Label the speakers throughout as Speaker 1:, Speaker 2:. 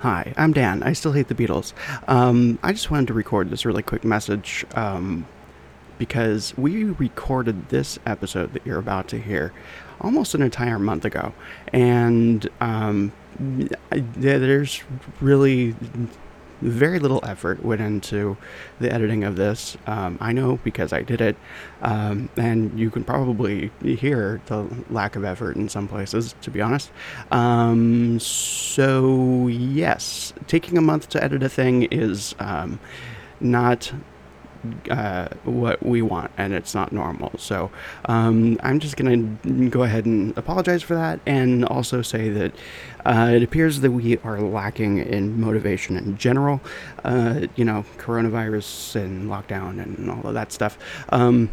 Speaker 1: Hi, I'm Dan. I still hate the Beatles. Um, I just wanted to record this really quick message um, because we recorded this episode that you're about to hear almost an entire month ago. And um, I, there's really very little effort went into the editing of this. Um, I know because I did it, um, and you can probably hear the lack of effort in some places, to be honest. Um, so, yes, taking a month to edit a thing is um, not uh, what we want, and it's not normal. So um, I'm just going to go ahead and apologize for that, and also say that uh, it appears that we are lacking in motivation in general. Uh, you know, coronavirus and lockdown and all of that stuff. Um,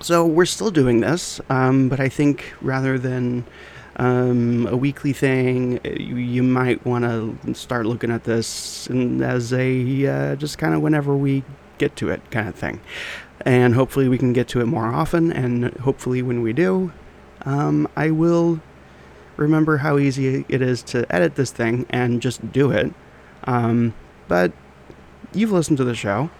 Speaker 1: so we're still doing this, um, but I think rather than um, a weekly thing, you, you might want to start looking at this as a uh, just kind of whenever we get to it kind of thing. And hopefully we can get to it more often. And hopefully when we do, um, I will remember how easy it is to edit this thing and just do it. Um, but you've listened to the show.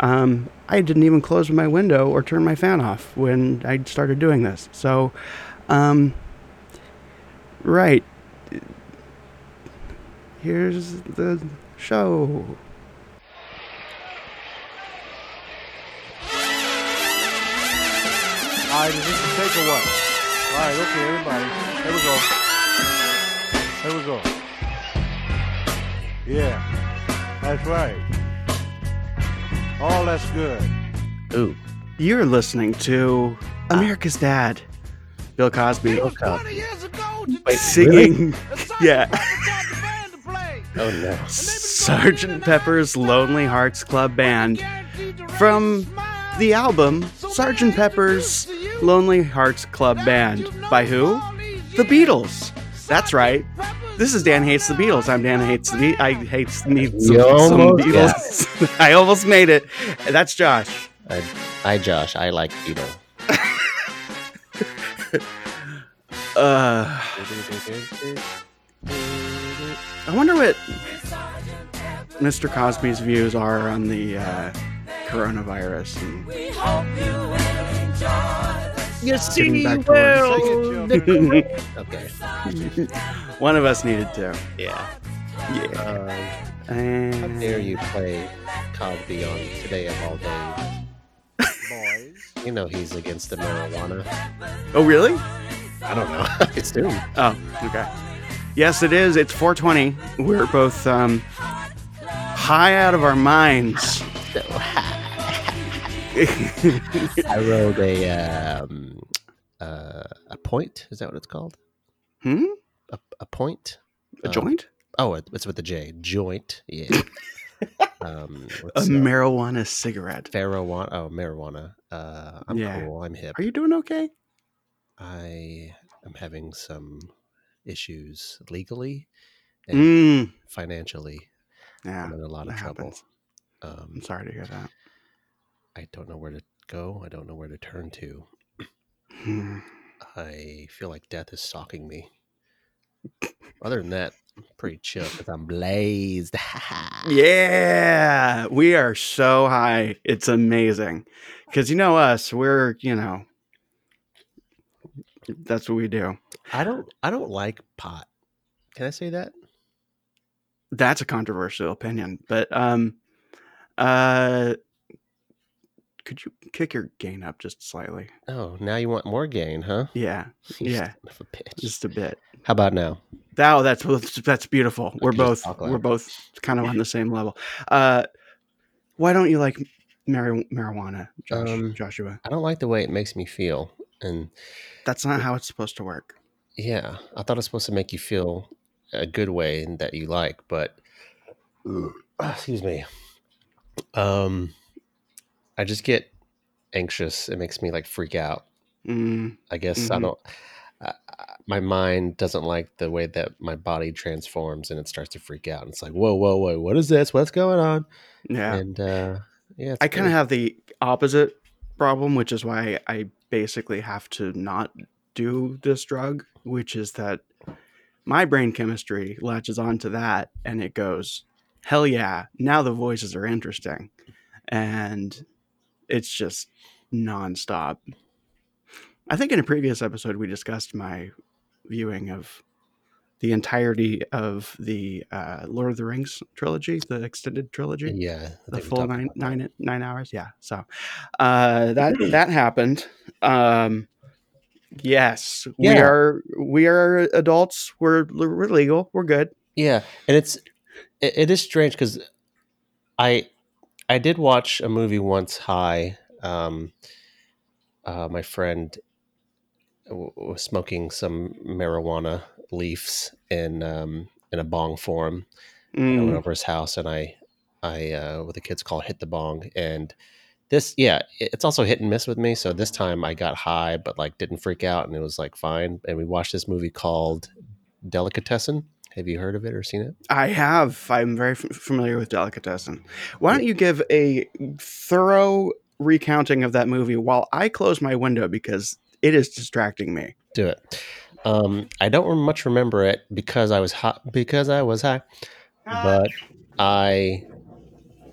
Speaker 1: Um, I didn't even close my window or turn my fan off when I started doing this. So, um, right. Here's the show.
Speaker 2: All right, is this a take or what? All right, okay, everybody. Here we go. Here we go. Yeah, that's right. All that's good.
Speaker 1: Ooh. You're listening to America's Dad, Bill Cosby,
Speaker 3: Bill Cosby.
Speaker 2: years ago,
Speaker 3: Wait,
Speaker 1: singing, yeah,
Speaker 3: Oh no.
Speaker 1: Sergeant Pepper's Lonely Hearts Club Band from the album Sergeant Pepper's Lonely Hearts Club Band by who? The Beatles. That's right. This is Dan hates the Beatles. I'm Dan hates the Be- I hates me some, some Beatles. I almost made it. That's Josh.
Speaker 3: I, I Josh, I like Beetle.
Speaker 1: Uh, I wonder what Mr. Cosby's views are on the uh, coronavirus. And
Speaker 3: You
Speaker 1: see back to work.
Speaker 2: Sing it, Joe.
Speaker 3: Okay.
Speaker 1: one of us needed to.
Speaker 3: Yeah.
Speaker 1: Yeah.
Speaker 3: Um,
Speaker 1: And
Speaker 3: how dare you play Cosby on Today of All Days?
Speaker 2: Boys.
Speaker 3: You know he's against the marijuana.
Speaker 1: Oh, really?
Speaker 3: I don't know. I assume.
Speaker 1: Oh, okay. Yes, it is. It's 420. We're both um, high out of our minds.
Speaker 3: I rode a um, uh, a point. Is that what it's called?
Speaker 1: hmm?
Speaker 3: A, a point?
Speaker 1: A
Speaker 3: Um,
Speaker 1: joint?
Speaker 3: Oh, it's with a J. Joint. Yeah. um,
Speaker 1: A marijuana cigarette.
Speaker 3: marijuana. Oh, marijuana. Uh, I'm
Speaker 1: Yeah.
Speaker 3: cool. I'm hip.
Speaker 1: Are you doing okay?
Speaker 3: I am having some issues legally and
Speaker 1: Mm.
Speaker 3: financially.
Speaker 1: Yeah.
Speaker 3: I'm in a lot of trouble. Um,
Speaker 1: I'm sorry to hear that.
Speaker 3: I don't know where to go. I don't know where to turn to.
Speaker 1: Hmm.
Speaker 3: I feel like death is stalking me. Other than that, I'm pretty chill because I'm blazed.
Speaker 1: Yeah, we are so high. It's amazing. Because you know us, we're, you know, that's what we do.
Speaker 3: I don't. I don't like pot. Can I say that?
Speaker 1: That's a controversial opinion, but um uh could you kick your gain up just slightly?
Speaker 3: Oh, now you want more gain, huh?
Speaker 1: Yeah, Yeah.
Speaker 3: a
Speaker 1: just a bit.
Speaker 3: How about now?
Speaker 1: That that's that's beautiful. We're both we're both kind of on the same level. Uh why don't you like mari- marijuana, Josh,
Speaker 3: Um,
Speaker 1: Joshua?
Speaker 3: I don't like the way it makes me feel, and
Speaker 1: That's not how it's supposed to work.
Speaker 3: yeah, I thought it was supposed to make you feel a good way that you like, but excuse me. Um, I just get anxious. It makes me like freak out.
Speaker 1: Mm,
Speaker 3: I guess I
Speaker 1: Mhm.
Speaker 3: don't. I, I- my mind doesn't like the way that my body transforms, and it starts to freak out. And it's like, whoa, whoa, whoa, what is this? What's going on?
Speaker 1: yeah.
Speaker 3: And uh, yeah, it's
Speaker 1: I kind of have the opposite problem, which is why I basically have to not do this drug, which is that my brain chemistry latches onto that and it goes, hell yeah, now the voices are interesting. And it's just nonstop. I think in a previous episode we discussed my viewing of the entirety of the uh, Lord of the Rings trilogy, the extended trilogy,
Speaker 3: Yeah,
Speaker 1: the full nine nine nine hours. Yeah, so uh, that that happened. Um, yes, we are we are adults. We're we're legal. We're good.
Speaker 3: Yeah, and it's it, it is strange because I I did watch a movie once. High, um, uh, my friend w- was smoking some marijuana leaves in um, in a bong form. I went
Speaker 1: Mm,
Speaker 3: over his house and I I uh, what the kids call hit the bong and. This, yeah, it's also hit and miss with me. So this time I got high, but like didn't freak out, and it was like fine. And we watched this movie called Delicatessen. Have you heard of it or seen it?
Speaker 1: I have. I'm very f- familiar with Delicatessen. Why don't you give a thorough recounting of that movie while I close my window because it is distracting me.
Speaker 3: do it. Um, I don't much remember it because I was hot Because I was high, but I.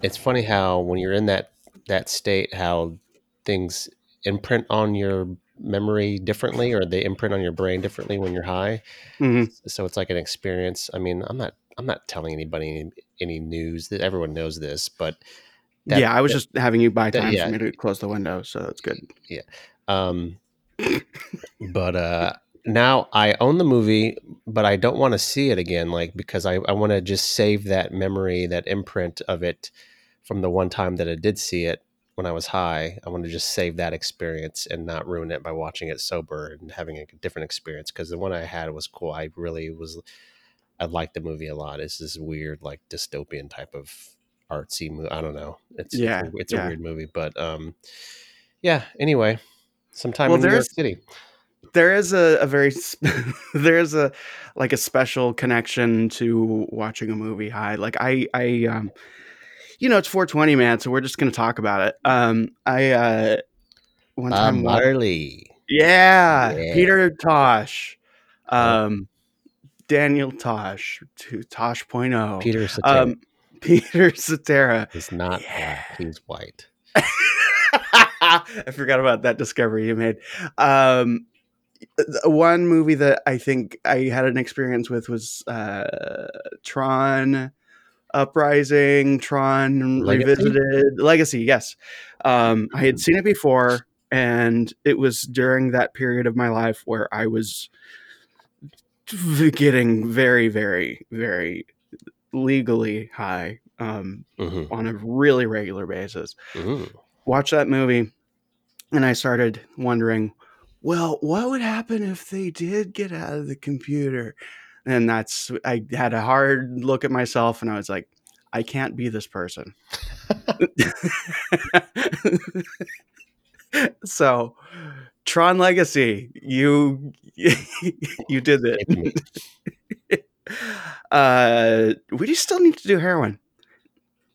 Speaker 3: It's funny how when you're in that that state, how things imprint on your memory differently, or they imprint on your brain differently when you're high.
Speaker 1: Mhm.
Speaker 3: So it's like an experience. I mean, I'm not. I'm not telling anybody any, any news that everyone knows this, but That-
Speaker 1: yeah, I was
Speaker 3: that-
Speaker 1: just having you buy
Speaker 3: that-
Speaker 1: time
Speaker 3: yeah.
Speaker 1: for me to close the window, so that's good. Yeah.
Speaker 3: Um, but uh, now I own the movie, but I don't want to see it again, like because I, I want to just save that memory, that imprint of it from the one time that I did see it when I was high. I want to just save that experience and not ruin it by watching it sober and having a different experience. Because the one I had was cool. I really was. I liked the movie a lot. It's this weird, like dystopian type of artsy movie. I don't know. It's it's a-
Speaker 1: Yeah,
Speaker 3: it's,
Speaker 1: yeah.
Speaker 3: a weird movie, but um, yeah. Anyway, sometime
Speaker 1: Well,
Speaker 3: in New York City.
Speaker 1: There is a, a very there is a like a special connection to watching a movie high. Like I I um you know it's 420 man, so we're just gonna talk about it. Um I uh one time wa-
Speaker 3: Marley.
Speaker 1: Yeah,
Speaker 3: Yeah.
Speaker 1: Peter Tosh, um, Daniel Tosh, to Tosh.0,
Speaker 3: Peter Cetera
Speaker 1: um, Peter Cetera.
Speaker 3: is not
Speaker 1: yeah.
Speaker 3: black. He's white.
Speaker 1: I forgot about that discovery you made. Um, one movie that I think I had an experience with was uh, Tron Uprising, Tron
Speaker 3: Legacy?
Speaker 1: Revisited, Legacy. Yes, um, I had seen it before, and it was during that period of my life where I was getting very, very, very legally high um,
Speaker 3: hmm
Speaker 1: on a really regular basis
Speaker 3: hmm
Speaker 1: watched that movie and I started wondering, well, what would happen if they did get out of the computer? And that's, I had a hard look at myself and I was like, I can't be this person. so, Tron Legacy, you you did it. uh, we just still need to do heroin.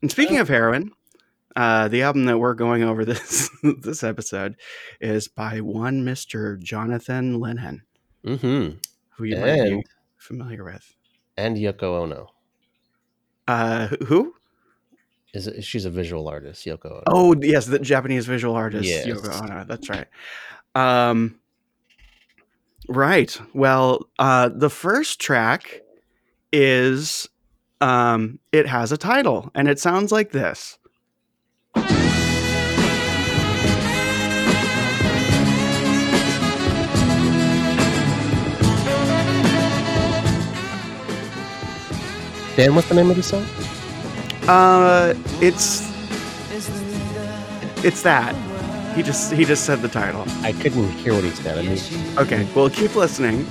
Speaker 1: And speaking of heroin, uh, the album that we're going over this this episode is by one Mister Jonathan Lennon,
Speaker 3: hmm
Speaker 1: who you
Speaker 3: And
Speaker 1: familiar with.
Speaker 3: and Yoko Ono.
Speaker 1: Uh, who?
Speaker 3: Is it, she's a visual artist, Yoko Ono.
Speaker 1: Oh, yes, the Japanese visual artist
Speaker 3: Yes.
Speaker 1: Yoko Ono. That's right. Um, right. Well, uh, the first track is um, it has a title, and it sounds like this.
Speaker 3: Dan, what's the name of the song?
Speaker 1: Uh, it's it's that. He just he just said the title.
Speaker 3: I couldn't hear what he said. I mean,
Speaker 1: Okay, well keep listening,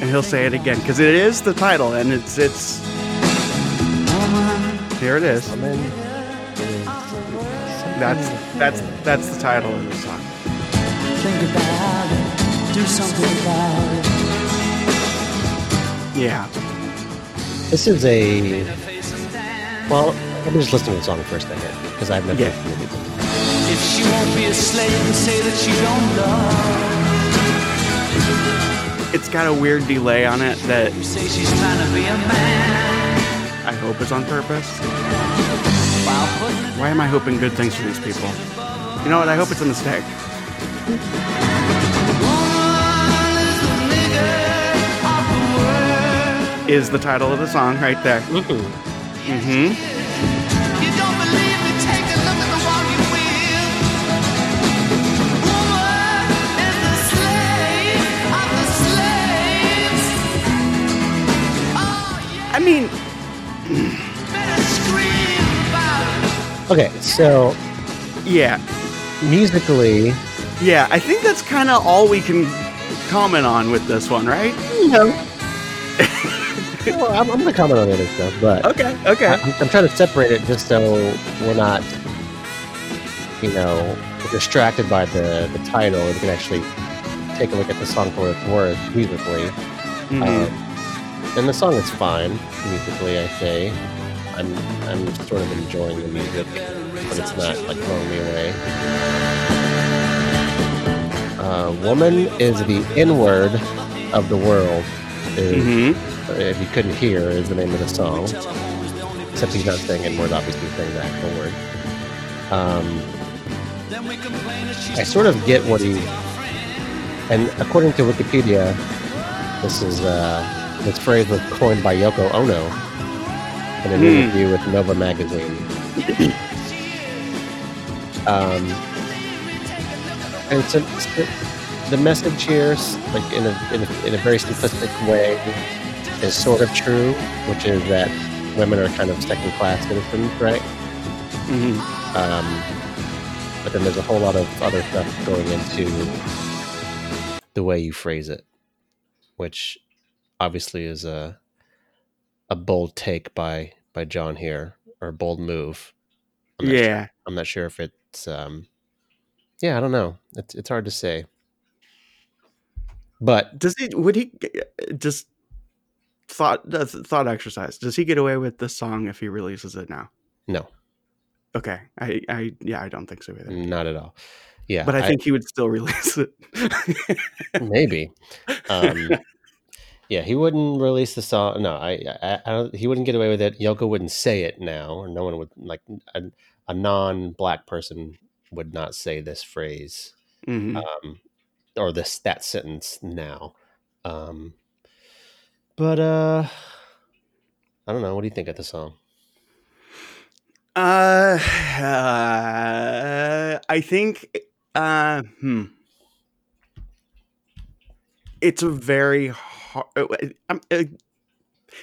Speaker 1: and he'll say it again because it is the title, and it's it's. Here it is. That's that's that's the title of the song.
Speaker 4: Think about it. Do something about it.
Speaker 1: Yeah.
Speaker 3: This is a. Well, let me just listen to the song first, I hear, because I've never
Speaker 1: Yeah.
Speaker 3: listened to it.
Speaker 4: If she won't be a slave and say that she don't love.
Speaker 1: it's got a weird delay on it that
Speaker 4: You say she's trying to be a man.
Speaker 1: I hope is on purpose.
Speaker 4: While putting it
Speaker 1: Why am I hoping good things for these people? You know what? I hope it's a mistake. Is the title of the song right there?
Speaker 3: Mhm.
Speaker 1: Mm-hmm.
Speaker 5: You don't believe me? Take a look at the one you will. Woman is the slave of the slaves. Oh, yeah,
Speaker 1: I mean,
Speaker 5: better scream about it.
Speaker 3: Okay, so
Speaker 1: yeah,
Speaker 3: musically,
Speaker 1: yeah. I think that's kind of all we can comment on with this one, right?
Speaker 3: no. Well, I'm, I'm gonna comment on other stuff, but
Speaker 1: Okay, okay.
Speaker 3: I'm, I'm trying to separate it just so we're not, you know, distracted by the, the title We can actually take a look at the song for what it's worth musically.
Speaker 1: Mhm.
Speaker 3: Um, and the song is fine musically, I say. I'm I'm sort of enjoying the music, but it's not like blowing me away. Uh, Woman is the N word of the world. Is,
Speaker 1: Mhm.
Speaker 3: If you couldn't hear, is the name of the song. Except he's not saying N word, obviously saying the actual word. Um,
Speaker 4: Then we complain that she's
Speaker 3: I sort of get what he, and according to Wikipedia, this is uh, this phrase was coined by Yoko Ono in an
Speaker 1: Hmm.
Speaker 3: interview with Nova magazine. um, and so, so the message here, like in a, in a in a very simplistic way, is sort of true, which is that women are kind of second class citizens, right?
Speaker 1: Mhm.
Speaker 3: Um, but then there's a whole lot of other stuff going into the way you phrase it, which obviously is a a bold take by by John here, or a bold move. I'm
Speaker 1: Yeah.
Speaker 3: I'm not sure if it's um, yeah, I don't know. It's it's hard to say, but
Speaker 1: Does he? Would he? Just thought thought exercise. Does he get away with this song if he releases it now?
Speaker 3: no,
Speaker 1: Okay. I. I. Yeah. I don't think so either.
Speaker 3: not at all. Yeah,
Speaker 1: But I think he would still release it.
Speaker 3: maybe. Um, yeah, he wouldn't release the song. No, I, I, I don't, he wouldn't get away with it. Yoko wouldn't say it now, or no one would like a, a non-black person would not say this phrase
Speaker 1: Mhm.
Speaker 3: um, or this that sentence now. Um, but uh, I don't know. What do you think of the song?
Speaker 1: Uh, uh, I think. Uh, hmm. It's a very hard. Um, uh,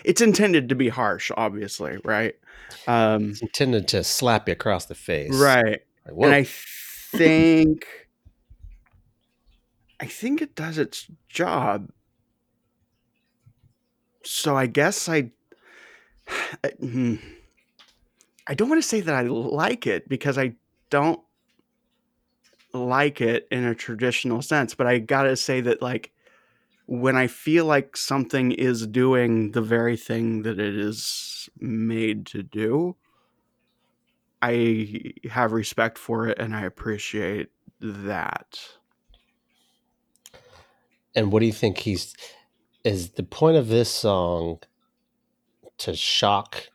Speaker 1: it's intended to be harsh, obviously, right? Um,
Speaker 3: It's intended to slap you across the face,
Speaker 1: right.
Speaker 3: Like.
Speaker 1: And I think. I think it does its job. So I guess I. I- hmm. I don't want to say that I like it because I don't like it in a traditional sense, but I gotta say that like when I feel like something is doing the very thing that it is made to do, I have respect for it and I appreciate that.
Speaker 3: And what do you think he's is the point of this song to shock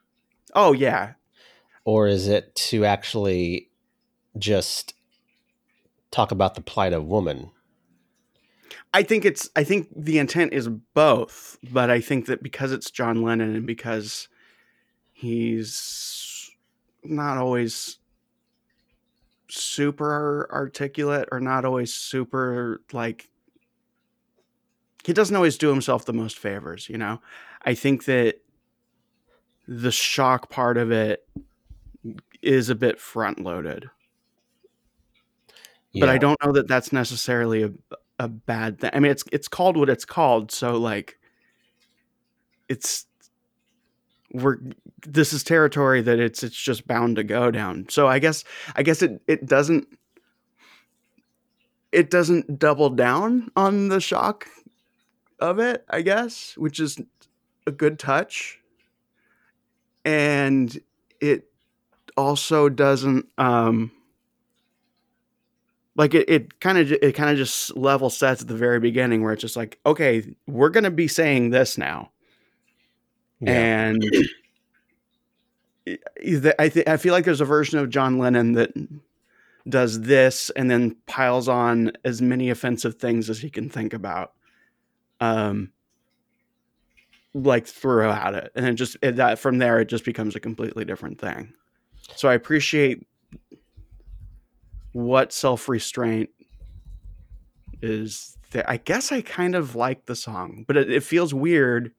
Speaker 1: Oh yeah.
Speaker 3: or is it to actually just talk about the plight of woman?
Speaker 1: I think it's I think the intent is both, but I think that because it's John Lennon and because he's not always super articulate or not always super like he doesn't always do himself the most favors, you know. I think that the shock part of it is a bit front loaded but I don't know that that's necessarily a a bad thing. I mean, it's it's called what it's called, so like, it's we're this is territory that it's it's just bound to go down. So I guess I guess it it doesn't it doesn't double down on the shock of it. I guess, which is a good touch, and it also doesn't um like it, it kind of it kind of just level sets at the very beginning where it's just like okay we're gonna be saying this now. And I- I th- I feel like there's a version of John Lennon that does this and then piles on as many offensive things as he can think about, um, like throughout it, and it just it, that from there it just becomes a completely different thing. So I appreciate what self restraint is. There. I guess I kind of like the song, but it, it feels weird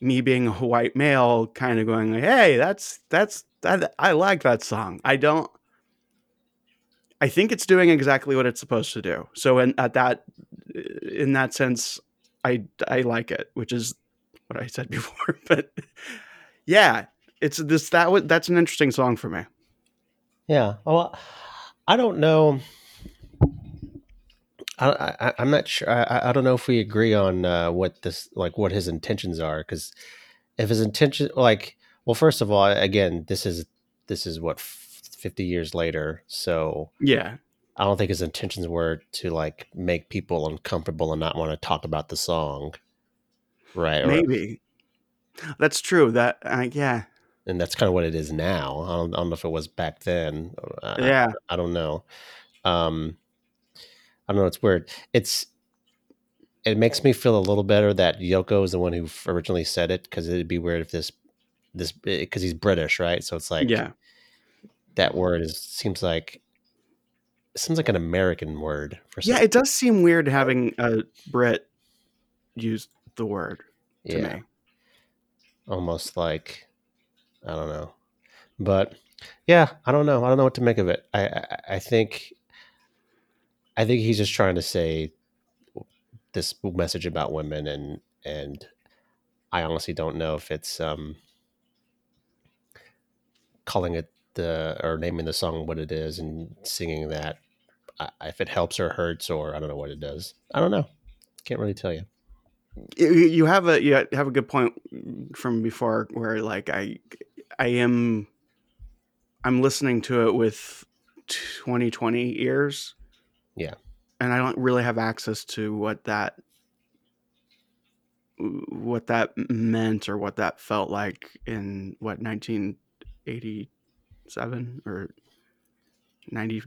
Speaker 1: me being a white male kind of going hey that's that's that i like that song i don't i think it's doing exactly what it's supposed to do so in at that in that sense i i like it which is what i said before but yeah it's this that was that's an interesting song for me
Speaker 3: Yeah. Well, I don't know. I, I I'm not sure. I- I don't know if we agree on uh, what this like what his intentions are because if his intention like well first of all again this is this is what f- 50 years later so
Speaker 1: yeah
Speaker 3: I don't think his intentions were to like make people uncomfortable and not want to talk about the song right Or-
Speaker 1: maybe that's true that uh, yeah
Speaker 3: and that's kind of what it is now I don't, I don't know if it was back then I,
Speaker 1: yeah
Speaker 3: I don't know. Um, I don't know. It's weird. It's it makes me feel a little better that Yoko is the one who originally said it because it'd be weird if this this because he's British, right? So it's like
Speaker 1: yeah
Speaker 3: that word is seems like it seems like an American word for
Speaker 1: yeah it does seem weird having a brit use the word to
Speaker 3: yeah,
Speaker 1: me
Speaker 3: almost like I don't know, but yeah, I don't know. I don't know what to make of it. I I, I think I think he's just trying to say this message about women and and I honestly don't know if it's um calling it the or naming the song what it is and singing that if it helps or hurts or I don't know what it does. I don't know. Can't really tell you.
Speaker 1: you have a you have a good point from before where like I I am I'm listening to it with 2020 ears.
Speaker 3: Yeah.
Speaker 1: And I don't really have access to what that what that meant or what that felt like in what 1987 or 90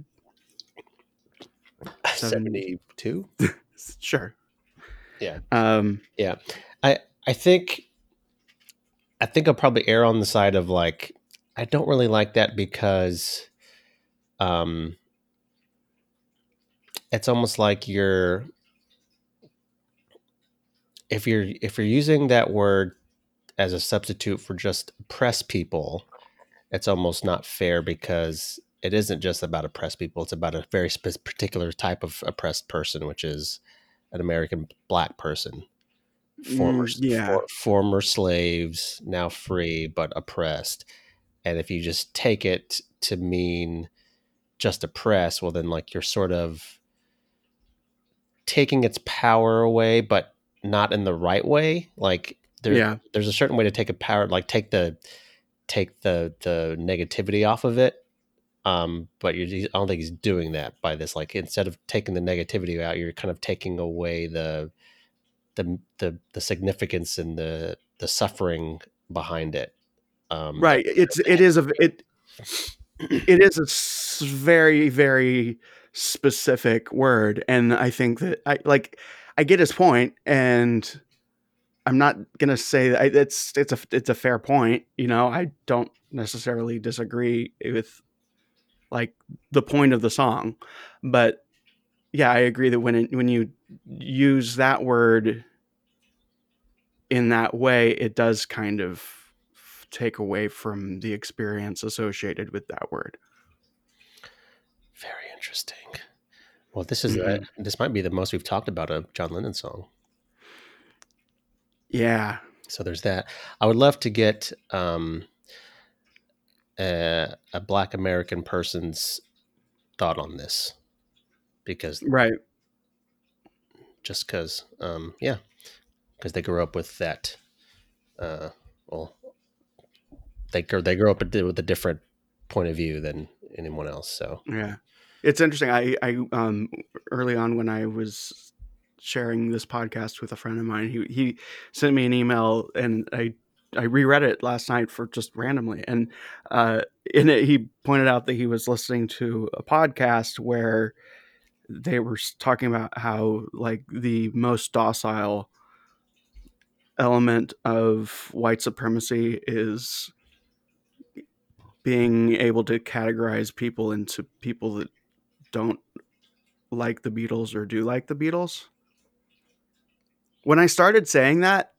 Speaker 1: Seven-
Speaker 3: 72?
Speaker 1: sure.
Speaker 3: Yeah.
Speaker 1: Um
Speaker 3: Yeah. I I think I think I'll probably err on the side of like I don't really like that because um it's almost like you're if you're if you're using that word as a substitute for just oppress people, it's almost not fair because it isn't just about oppressed people. It's about a very spe- particular type of oppressed person, which is an American black person. Former,
Speaker 1: Mm, yeah.
Speaker 3: for- former slaves, now free but oppressed. And if you just take it to mean just oppressed, well, then like you're sort of taking its power away, but not in the right way. Like there,
Speaker 1: Yeah.
Speaker 3: there's a certain way to take a power, like take the take the the negativity off of it. Um, but I don't think he's doing that by this. Like instead of taking the negativity out, you're kind of taking away the the the the significance and the the suffering behind it. Um,
Speaker 1: right it's it is a it it is a very very specific word and i think that i like i get his point and i'm not gonna say that I, it's it's a it's a fair point you know i don't necessarily disagree with like the point of the song but yeah i agree that when it, when you use that word in that way it does kind of take away from the experience associated with that word.
Speaker 3: Very interesting. Well, this is uh,
Speaker 1: Mm-hmm.
Speaker 3: this might be the most we've talked about a John Lennon song.
Speaker 1: Yeah.
Speaker 3: So there's that. I would love to get um, a, a Black American person's thought on this because
Speaker 1: Right.
Speaker 3: just because, um, yeah, because they grew up with that. Uh, well, they grew they grew up with a different point of view than anyone else. So
Speaker 1: Yeah. It's interesting. I, I um early on when I was sharing this podcast with a friend of mine, he he sent me an email and I I reread it last night for just randomly. And uh in it he pointed out that he was listening to a podcast where they were talking about how like the most docile element of white supremacy is being able to categorize people into people that don't like the Beatles or do like the Beatles. When I started saying that,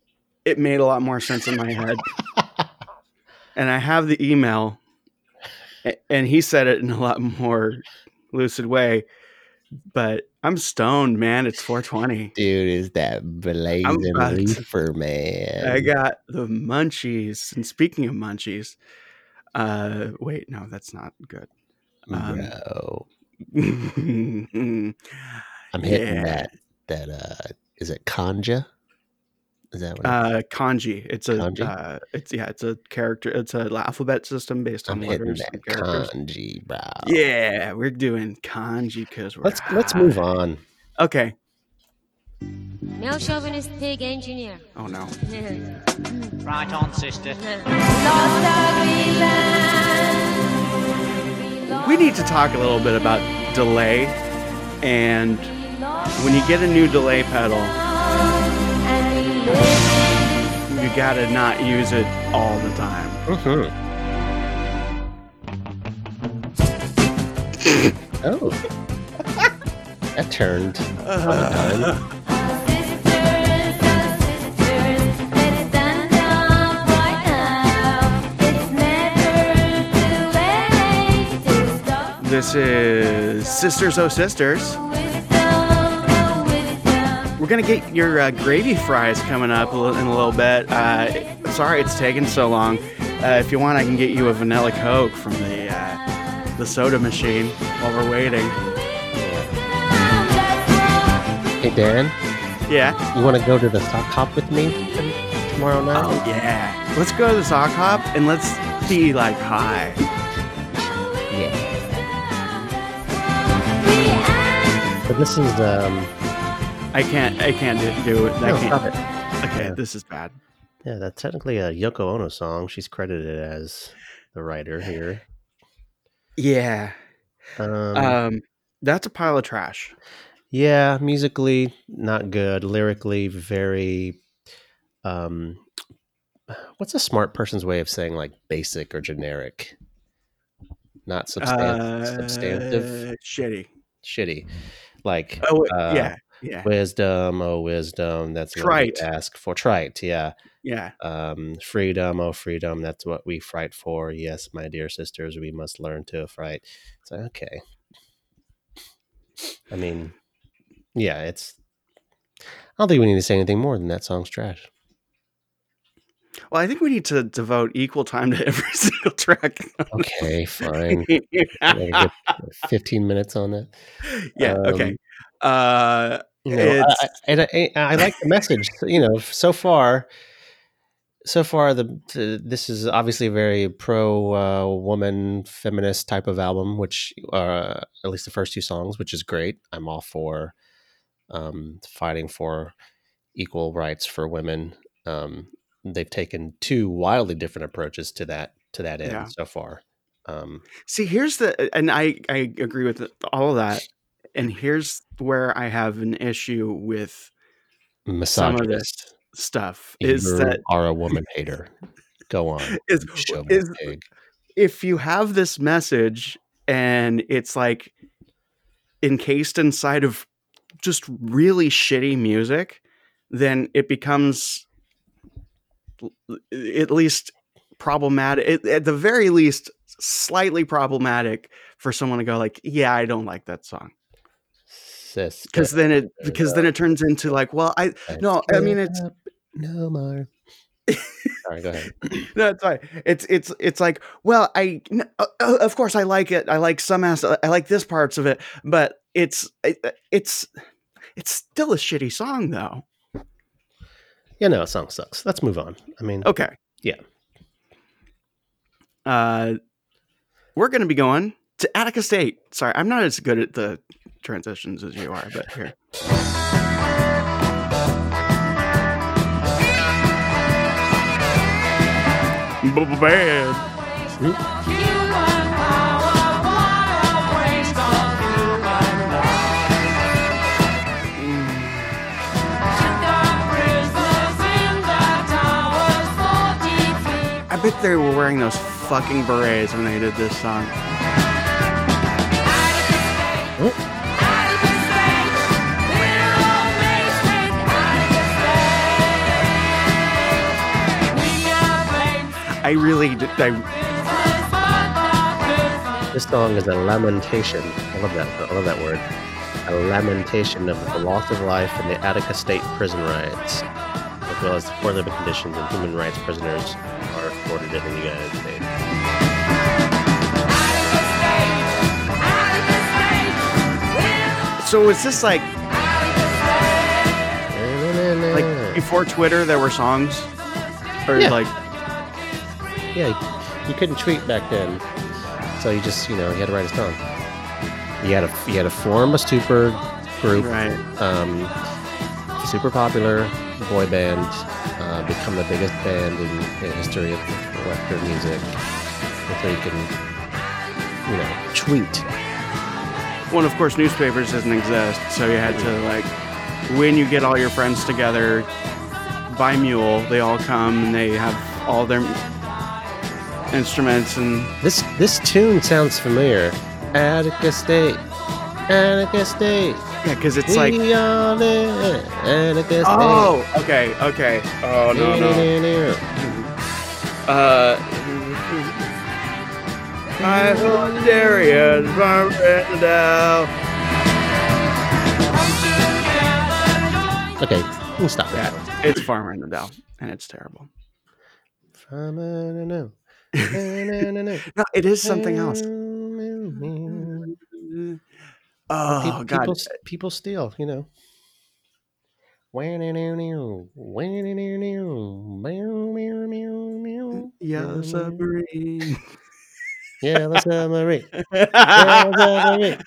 Speaker 1: it made a lot more sense in my head. and I have the email, and he said it in a lot more lucid way. But I'm stoned, man. It's 420.
Speaker 3: dude, is that blazing reefer, man?
Speaker 1: I got the munchies. And speaking of munchies, uh, wait, no, that's not good. um, uh,
Speaker 3: I'm hitting
Speaker 1: yeah.
Speaker 3: that. That uh, is it Kanja? Is that what? it-
Speaker 1: uh, kanji. It's a,
Speaker 3: Kanji?
Speaker 1: uh, it's yeah, it's a character. It's an alphabet system based on
Speaker 3: I'm hitting
Speaker 1: letters
Speaker 3: that
Speaker 1: and characters.
Speaker 3: kanji, bro.
Speaker 1: Yeah, we're doing kanji because we're
Speaker 3: Let's let's move on.
Speaker 1: Okay.
Speaker 6: Male chauvinist pig engineer.
Speaker 1: Oh no.
Speaker 7: Right on, sister.
Speaker 1: We need to talk a little bit about delay, and when you get a new delay pedal, you gotta not use it all the time.
Speaker 3: Mm-hmm. oh, that turned dime.
Speaker 1: This is Sisters Oh Sisters. We're gonna get your uh, gravy fries coming up in a little bit. Uh, sorry it's taking so long. Uh, if you want, I can get you a vanilla Coke from the uh, the soda machine while we're waiting.
Speaker 3: Hey Dan,
Speaker 1: Yeah.
Speaker 3: you want to go to the sock hop with me tomorrow night?
Speaker 1: Oh yeah. Let's go to the sock hop and let's be like high.
Speaker 3: yeah. But this is um.
Speaker 1: I can't. I can't do, it. I
Speaker 3: No,
Speaker 1: can't.
Speaker 3: stop it.
Speaker 1: Okay,
Speaker 3: Yeah.
Speaker 1: this is bad.
Speaker 3: Yeah, that's technically a Yoko Ono song. She's credited as the writer here.
Speaker 1: Yeah.
Speaker 3: Um,
Speaker 1: Um, that's a pile of trash.
Speaker 3: yeah, musically not good. Lyrically, very. Um, what's a smart person's way of saying like basic or generic? Not substantive,
Speaker 1: Uh, Shitty.
Speaker 3: shitty. Like
Speaker 1: Oh
Speaker 3: uh,
Speaker 1: yeah, yeah,
Speaker 3: wisdom, oh wisdom. That's what we ask for. Trite, yeah.
Speaker 1: yeah.
Speaker 3: um, freedom, oh freedom, that's what we fight for. Yes, my dear sisters, we must learn to fight. It's like, okay. I mean, yeah, it's. I don't think we need to say anything more than that song's trash.
Speaker 1: Well, I think we need to devote equal time to every single track.
Speaker 3: Okay, fine. 15 minutes on that.
Speaker 1: yeah. okay.
Speaker 3: Um,
Speaker 1: Uh,
Speaker 3: You know, I, I, and I, I like the message. You know, so far, so far, the, the this is obviously a very pro uh, woman feminist type of album, which uh, at least the first two songs, which is great. I'm all for um, fighting for equal rights for women. Um, they've taken two wildly different approaches to that to that end
Speaker 1: Yeah.
Speaker 3: so far. Um,
Speaker 1: see, here's the, and I I agree with all of that. And here's where I have an issue with Some of this
Speaker 3: misogynist.
Speaker 1: stuff
Speaker 3: You
Speaker 1: is that
Speaker 3: are a woman hater. Go on.
Speaker 1: is, is if you have this message and it's like encased inside of just really shitty music, then it becomes at least problematic. At, at the very least, slightly problematic for someone to go like, "Yeah, I don't like that song,"
Speaker 3: Sis,
Speaker 1: because then it because then it turns into like, "Well, I no, I mean it's
Speaker 3: no more. Sorry, go ahead.
Speaker 1: no, it's fine. It's it's it's like, well, I uh, uh, of course I like it. I like some ass. I like this parts of it, but it's it, it's it's still a shitty song though.
Speaker 3: Yeah, no, a song sucks. Let's move on. I mean,
Speaker 1: Okay.
Speaker 3: Yeah.
Speaker 1: Uh, we're gonna be going to Attica State. Sorry, I'm not as good at the transitions as you are, but here. Bad. I bet they were wearing those fucking berets when they did this song. I really did. I,
Speaker 3: This song is a lamentation. I love that. I love that word. A lamentation of the loss of life in the Attica State prison riots, as well as the poor living conditions and human rights prisoners are afforded in the United States.
Speaker 1: So is this like like before Twitter there were songs, or
Speaker 3: Yeah.
Speaker 1: like
Speaker 3: Yeah, you- couldn't tweet back then, so you just you know you had to write a song. You had to you had to form a super group,
Speaker 1: right?
Speaker 3: um, super popular boy band, uh, become the biggest band in the history of Western music, until you can you know tweet.
Speaker 1: Well, of course, newspapers doesn't exist, so you had to like when you get all your friends together by mule, they all come and they have all their instruments and
Speaker 3: This this tune sounds familiar. Attica State, Attica State.
Speaker 1: yeah, because it's like
Speaker 3: we are there, Attica State.
Speaker 1: oh, okay, okay, oh no no, uh. I hold Darius from Randall.
Speaker 3: Okay, we can stop that.
Speaker 1: Yeah, it's Farmer in the Dell, and it's terrible.
Speaker 3: No,
Speaker 1: No, it is something else. Oh
Speaker 3: people,
Speaker 1: God,
Speaker 3: people, people steal, you know.
Speaker 1: yellow submarine.
Speaker 3: Yeah, let's submarine. submarine.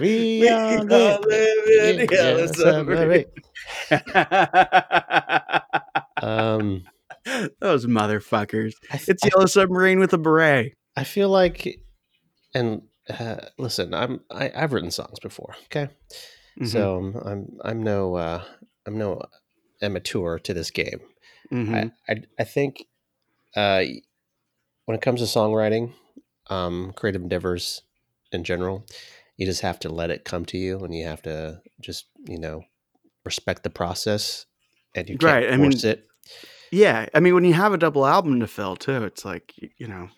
Speaker 3: We
Speaker 1: We
Speaker 3: are living
Speaker 1: live in
Speaker 3: in
Speaker 1: yellow
Speaker 3: yellow
Speaker 1: submarine.
Speaker 3: Um,
Speaker 1: Those motherfuckers.
Speaker 3: Th-
Speaker 1: It's Yellow Submarine with a beret.
Speaker 3: I feel like, and uh, listen, I'm I, I've written songs before. Okay,
Speaker 1: Mhm,
Speaker 3: so I'm I'm no uh, I'm no amateur to this game.
Speaker 1: mhm.
Speaker 3: I, I I think uh, when it comes to songwriting, um, creative endeavors in general, you just have to let it come to you, and you have to just you know respect the process, and you can't
Speaker 1: Right, I mean,
Speaker 3: force it.
Speaker 1: yeah, I mean, when you have a double album to fill too, it's like you know,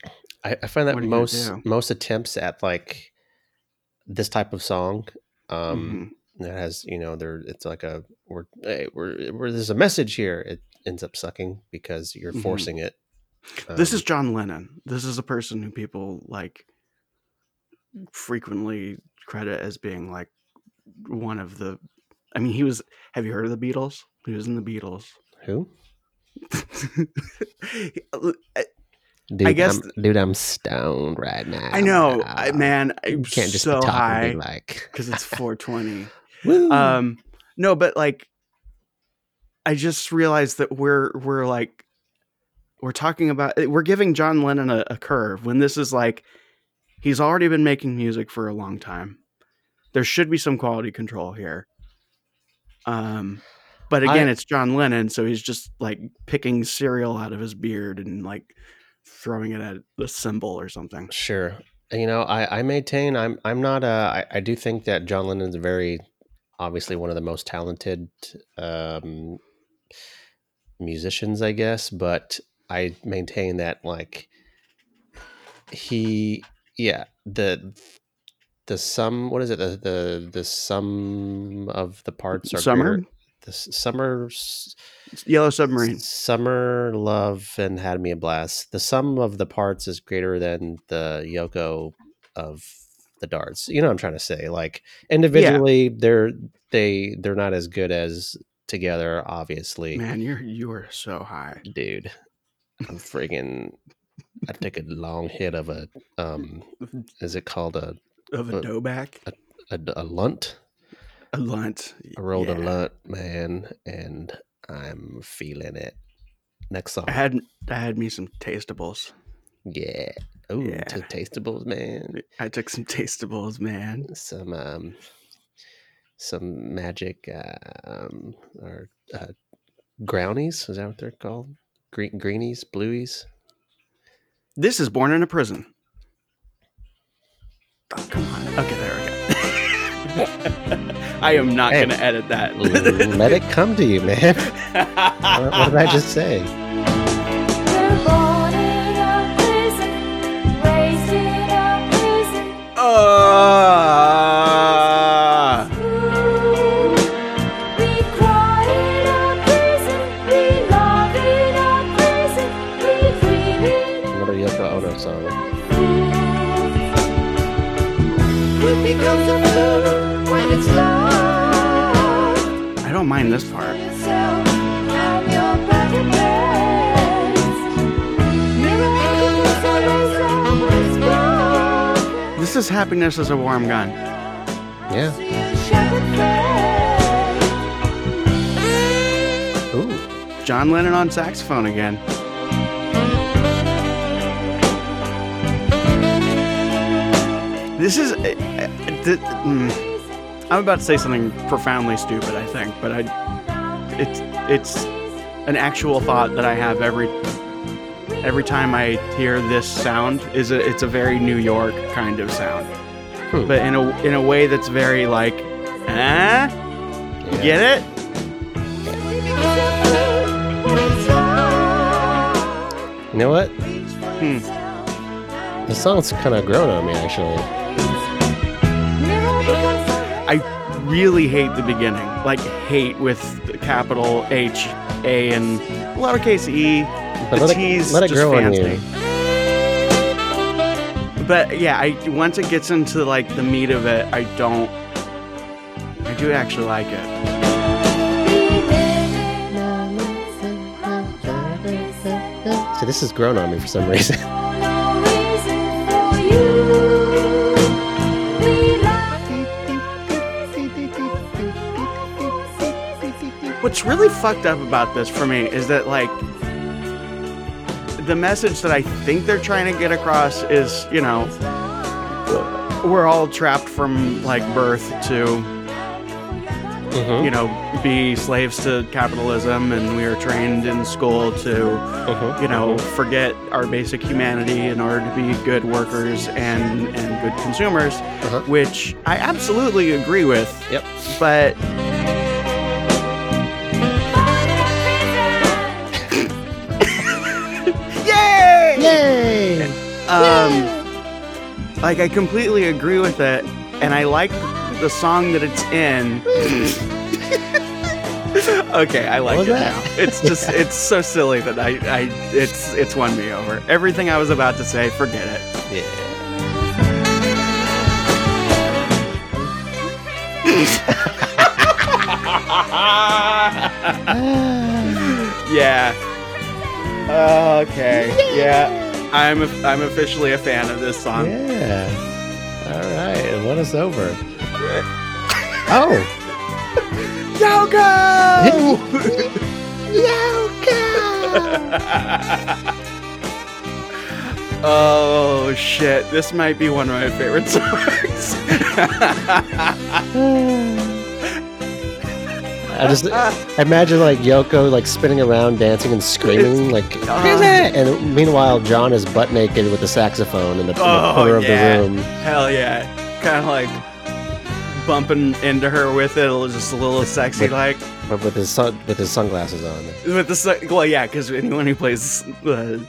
Speaker 3: I, I find that
Speaker 1: what are you gonna
Speaker 3: most most attempts at like this type of song um
Speaker 1: mhm.
Speaker 3: that has you know there it's like a we're hey, we're, we're there's a message here it ends up sucking because you're
Speaker 1: Mhm.
Speaker 3: forcing it
Speaker 1: this is
Speaker 3: Um,
Speaker 1: John Lennon. This is a person who people like frequently credit as being like one of the. I mean, he was. Have you heard of the Beatles? He was in the Beatles.
Speaker 3: who
Speaker 1: I
Speaker 3: dude,
Speaker 1: guess-
Speaker 3: I'm, dude i'm stoned right now
Speaker 1: I know, I, man. I'm
Speaker 3: can't just
Speaker 1: so
Speaker 3: be talking
Speaker 1: high
Speaker 3: like
Speaker 1: because it's 420. Um, no, but like, I just realized that we're we're like, we're talking about we're giving John Lennon a, a curve when this is like, he's already been making music for a long time. There should be some quality control here. Um, but again,
Speaker 3: I-
Speaker 1: it's John Lennon, so he's just like picking cereal out of his beard and like throwing it at the symbol or something.
Speaker 3: Sure. You know, I, I maintain I'm I'm not uh I, I do think that John Lennon's very obviously one of the most talented um musicians, I guess, but I maintain that like he yeah, the the sum what is it? The the the sum of the parts are
Speaker 1: Summer?
Speaker 3: greater- the summer
Speaker 1: Yellow Submarine.
Speaker 3: Summer Love and Had Me a Blast. The sum of the parts is greater than the Yoko of the darts. You know what I'm trying to say? Like individually, they're they they're not as good as together. Obviously,
Speaker 1: Man, you're you are so high.
Speaker 3: dude, I'm friggin' I take a long hit of a um, is it called a
Speaker 1: Of a
Speaker 3: Uh,
Speaker 1: dough back,
Speaker 3: a, a lunt?
Speaker 1: a lunt.
Speaker 3: I rolled a lunt, man, and I'm feeling it. Next song,
Speaker 1: I had I had me some tastables.
Speaker 3: yeah. Oh,
Speaker 1: Yeah.
Speaker 3: took tastables, man.
Speaker 1: I took some tastables, man.
Speaker 3: Some um, some magic um, or uh, grownies. Is that what they're called? Green greenies, blueies.
Speaker 1: This is born in a prison. Oh, come on. Okay, there we go. I am not
Speaker 3: Hey.
Speaker 1: going to edit that.
Speaker 3: Let it come to you, man. What, what did I just say?
Speaker 5: They're
Speaker 1: is happiness as a warm gun.
Speaker 3: Yeah.
Speaker 5: See a shepherd face.
Speaker 3: Ooh.
Speaker 1: John Lennon on saxophone again. This is. Uh, uh, th- mm, I'm about to say something profoundly stupid, I think, but I. It's it's an actual thought that I have every every time I hear this sound. Is a, it's a very New York kind of sound,
Speaker 3: Hmm.
Speaker 1: but in a in a way that's very like, ah,
Speaker 3: Yeah.
Speaker 1: get it?
Speaker 3: You know what?
Speaker 1: Hmm.
Speaker 3: The song's kind of grown on me, actually.
Speaker 1: I really hate the beginning. Like hate with the capital H A and lowercase e.
Speaker 3: But
Speaker 1: the
Speaker 3: let it-
Speaker 1: T's
Speaker 3: let it
Speaker 1: just
Speaker 3: grow on you.
Speaker 1: But yeah, I once it gets into like the meat of it, I don't. I do actually like it.
Speaker 3: So this has grown on me for some reason.
Speaker 1: What's really fucked up about this for me is that like the message that I think they're trying to get across is, you know, we're all trapped from like birth to
Speaker 3: Mhm,
Speaker 1: you know, be slaves to capitalism, and we are trained in school to,
Speaker 3: mhm,
Speaker 1: you know,
Speaker 3: mhm.
Speaker 1: forget our basic humanity in order to be good workers and and good consumers,
Speaker 3: Uh-huh.
Speaker 1: which I absolutely agree with.
Speaker 3: Yep.
Speaker 1: But Um, like I completely agree with it, and I like the song that it's in. okay, I like it
Speaker 3: that?
Speaker 1: now. It's just it's so silly that I, I it's it's won me over. Everything I was about to say, forget it.
Speaker 3: Yeah.
Speaker 1: Yeah. Okay. Yeah. I'm a, I'm officially a fan of this song.
Speaker 3: Yeah. All right. And us over. Oh.
Speaker 1: Yoko! Yoko! oh shit! This might be one of my favorite songs.
Speaker 3: I just I imagine like Yoko like spinning around, dancing and screaming, like,
Speaker 1: uh,
Speaker 3: and meanwhile John is butt naked with the saxophone in the, in the
Speaker 1: Oh,
Speaker 3: corner of
Speaker 1: yeah.
Speaker 3: the room.
Speaker 1: Hell yeah! Kind of like bumping into her with it, just a little sexy,
Speaker 3: With-
Speaker 1: like
Speaker 3: But with his sun, with his sunglasses on.
Speaker 1: with the well, yeah, because anyone who plays the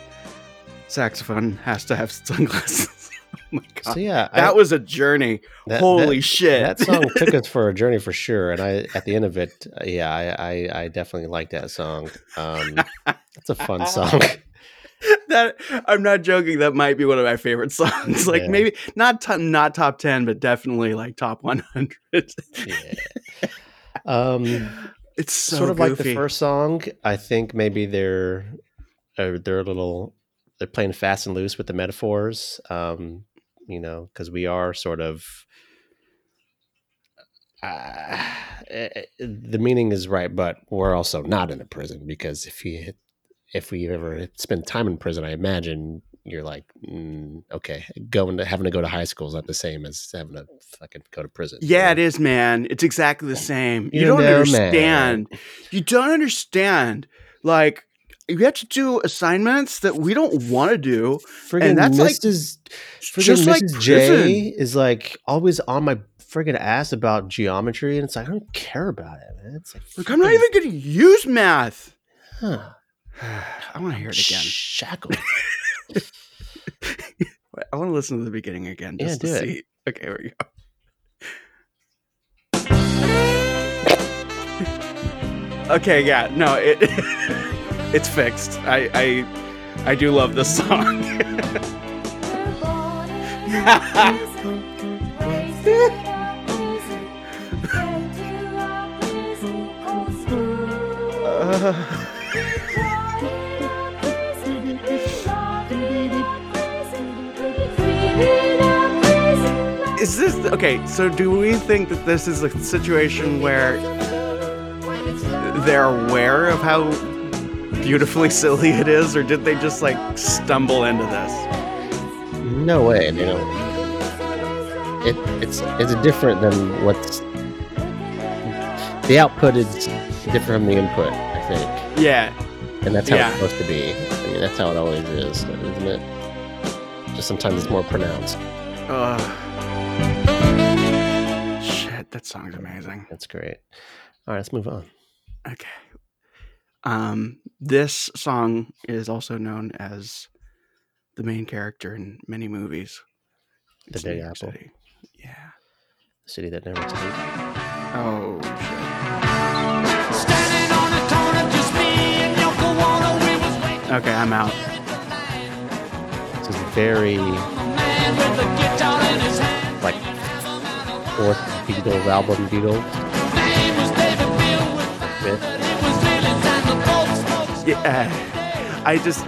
Speaker 1: saxophone has to have sunglasses. Oh my god,
Speaker 3: So yeah,
Speaker 1: that
Speaker 3: I,
Speaker 1: was a journey.
Speaker 3: that-
Speaker 1: Holy
Speaker 3: that-
Speaker 1: shit!
Speaker 3: That song took us for a journey for sure, and I at the end of it, yeah, I I, I definitely like that song. Um, it's a fun song.
Speaker 1: that I'm not joking. That might be one of my favorite songs. Like
Speaker 3: Yeah.
Speaker 1: maybe not top, not top ten, but definitely like top 100.
Speaker 3: yeah. Um,
Speaker 1: It's so
Speaker 3: sort of like the first song. I think maybe they're uh, they're a little they're playing fast and loose with the metaphors. Um, you know, because we are sort of uh, eh, the meaning is right, but we're also not in a prison because if you if we ever spend time in prison, I imagine you're like, mm, okay, going to having to go to high school is not the same as having to fucking go to prison.
Speaker 1: Yeah, it is, man. It's exactly the same. You,
Speaker 3: You
Speaker 1: don't
Speaker 3: know,
Speaker 1: understand. You don't understand. Like you have to do assignments that we don't want to do.
Speaker 3: Friggin'
Speaker 1: that's like-
Speaker 3: Mrs. friggin'
Speaker 1: just like
Speaker 3: Mrs. J is like always on my friggin' ass about geometry, and it's like I don't care about it, man. It's like,
Speaker 1: Like I'm not even going to use math.
Speaker 3: huh,
Speaker 1: I want to hear it again.
Speaker 3: Shackled.
Speaker 1: I want to listen to the beginning again
Speaker 3: Yeah,
Speaker 1: just
Speaker 3: do
Speaker 1: to
Speaker 3: it.
Speaker 1: see. Okay, here we go. okay, yeah, no, it it's fixed. I I I do love this song. Is this okay? So, do we think that this is a situation where they're aware of how beautifully silly it is, or did they just like stumble into this?
Speaker 3: No way, they don't. It, it's it's different than what's the output is different from the input. I think,
Speaker 1: Yeah,
Speaker 3: and that's how
Speaker 1: Yeah.
Speaker 3: it's supposed to be. I mean, that's how it always is, isn't it? Just sometimes it's more pronounced.
Speaker 1: Ugh. Shit, that song's amazing.
Speaker 3: That's great. All right, let's move on.
Speaker 1: Okay. Um, this song is also known as the main character in many movies.
Speaker 3: The
Speaker 1: It's
Speaker 3: Big
Speaker 1: New York
Speaker 3: Apple.
Speaker 1: City. Yeah.
Speaker 3: The city that never sleeps.
Speaker 1: Oh shit.
Speaker 4: Standing on the corner, just me and Yoko Ono, we was waiting.
Speaker 1: Okay, I'm out.
Speaker 3: This is very
Speaker 4: A man with a guitar in his hand.
Speaker 3: like fourth Beatles album Beatles.
Speaker 4: Name
Speaker 1: Yeah, I just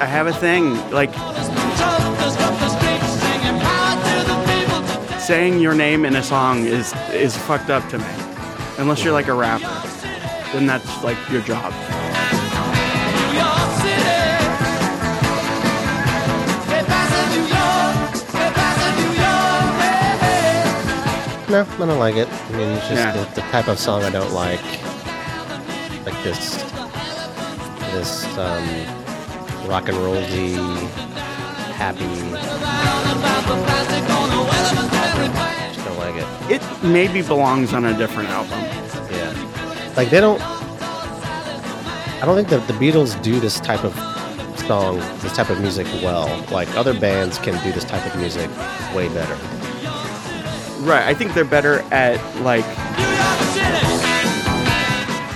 Speaker 1: I have a thing like
Speaker 4: Truckers up the street singing power to the people today.
Speaker 1: saying your name in a song is is fucked up to me. Unless you're like a rapper, then that's like your job.
Speaker 4: New York City. Hey, passing New York. Hey, passing New York. Hey, hey.
Speaker 3: No, I don't like it. I mean, it's just
Speaker 1: Yeah.
Speaker 3: the, the type of song I don't like. Like this, this um, rock and roll happy. Just don't like it.
Speaker 1: It maybe belongs on a different album.
Speaker 3: Yeah, like they don't. I don't think that the Beatles do this type of song, this type of music well. Like other bands can do this type of music way better.
Speaker 1: Right. I think they're better at like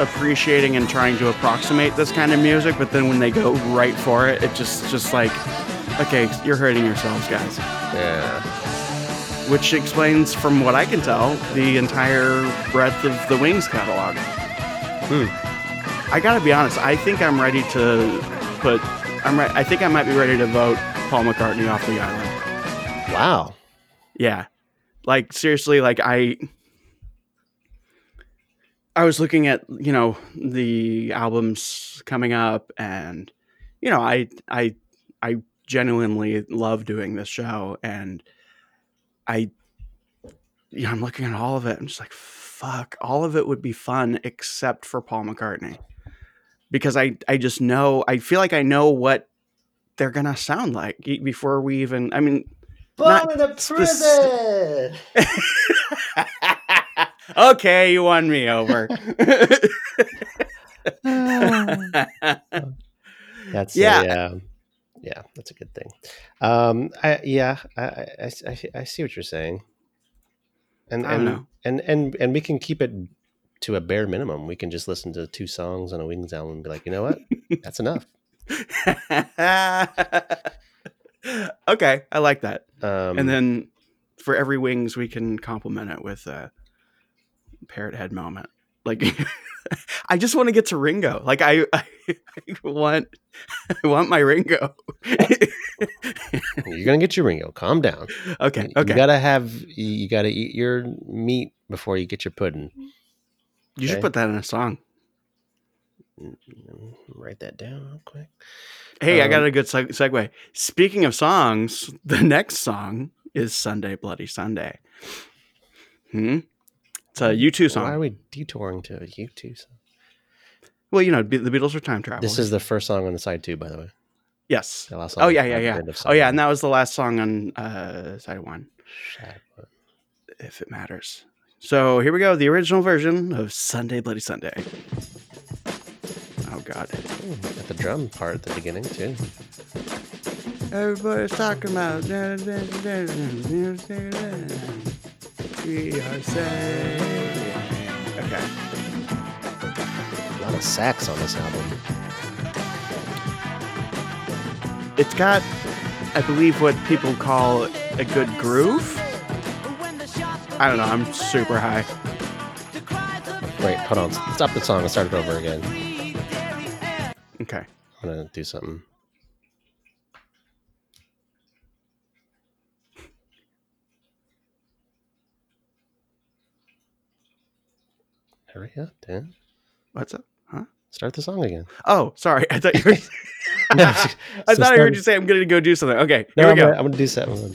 Speaker 1: appreciating and trying to approximate this kind of music, but then when they go right for it, it just just like okay, you're hurting yourselves, guys.
Speaker 3: Yeah.
Speaker 1: Which explains, from what I can tell, the entire breadth of the Wings catalog.
Speaker 3: Hmm.
Speaker 1: I gotta be honest. I think I'm ready to put. I'm. Re- I think I might be ready to vote Paul McCartney off the island.
Speaker 3: Wow.
Speaker 1: Yeah. Like seriously, like I I was looking at, you know, the albums coming up and you know, I I I genuinely love doing this show and I you know, I'm looking at all of it. I'm just like, fuck, all of it would be fun except for Paul McCartney. Because I I just know, I feel like I know what they're going to sound like before we even I mean Not
Speaker 3: in a
Speaker 1: spec- okay, you won me over.
Speaker 3: That's
Speaker 1: Yeah.
Speaker 3: yeah, um, yeah, that's a good thing. Um, I yeah, I, I, I, I- see what you're saying, and
Speaker 1: I don't
Speaker 3: and,
Speaker 1: know.
Speaker 3: and and and we can keep it to a bare minimum. We can just listen to two songs on a Wings album and be like, you know what, that's enough.
Speaker 1: okay, I like that.
Speaker 3: Um,
Speaker 1: and then for every wings, we can compliment it with a parrot head moment. Like, I just want to get to Ringo. Like, I, I, want, I want my Ringo.
Speaker 3: You're gonna get your Ringo. Calm down.
Speaker 1: okay,
Speaker 3: You-
Speaker 1: okay.
Speaker 3: You gotta have. You gotta eat your meat before you get your pudding.
Speaker 1: you should put that in a song.
Speaker 3: Write that down real quick.
Speaker 1: Hey, I got
Speaker 3: Um,
Speaker 1: a good seg- segue. Speaking of songs, the next song is Sunday Bloody Sunday. Hmm. It's a U2 song.
Speaker 3: Why are we detouring to a U2 song?
Speaker 1: Well, you know, the Beatles are time travelers.
Speaker 3: This is the first song on the side two, by the way.
Speaker 1: yes.
Speaker 3: The last song Oh
Speaker 1: yeah, yeah,
Speaker 3: yeah.
Speaker 1: Oh yeah, and that was the last song on uh, side one, if it matters. So here we go, the original version of Sunday Bloody Sunday. Oh God.
Speaker 3: Ooh, got the drum part at the beginning too.
Speaker 1: Everybody's talking about. We are saying. Okay.
Speaker 3: A lot of sax on this album.
Speaker 1: It's got, I believe, what people call a good groove. I don't know. I'm super high.
Speaker 3: Wait, hold on. Stop the song and start it over again.
Speaker 1: Okay.
Speaker 3: I'm gonna do something. Hurry up, Dan.
Speaker 1: What's up? Huh?
Speaker 3: Start the song again.
Speaker 1: Oh, sorry. I thought you were.
Speaker 3: No,
Speaker 1: I
Speaker 3: so
Speaker 1: thought I heard you say I'm going to go do something. Okay.
Speaker 3: No,
Speaker 1: Here
Speaker 3: I'm
Speaker 1: we go.
Speaker 3: gonna, I'm gonna do something.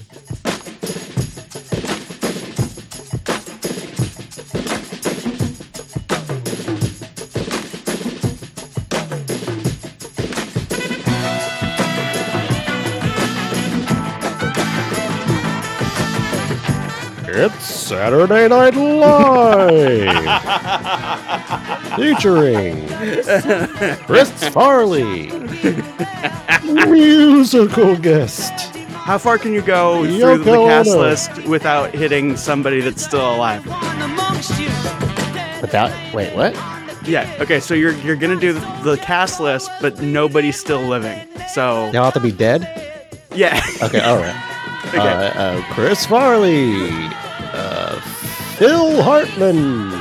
Speaker 3: It's Saturday Night Live, featuring Chris Farley, musical guest.
Speaker 1: How far can you go through the cast
Speaker 3: Ono.
Speaker 1: list without hitting somebody that's still alive?
Speaker 3: Without wait, what?
Speaker 1: Yeah. Okay. So you're you're gonna do the cast list, but nobody's still living. So
Speaker 3: They all have to be dead?
Speaker 1: yeah.
Speaker 3: Okay, all right.
Speaker 1: Okay.
Speaker 3: Uh, uh, Chris Farley, uh, Phil Hartman,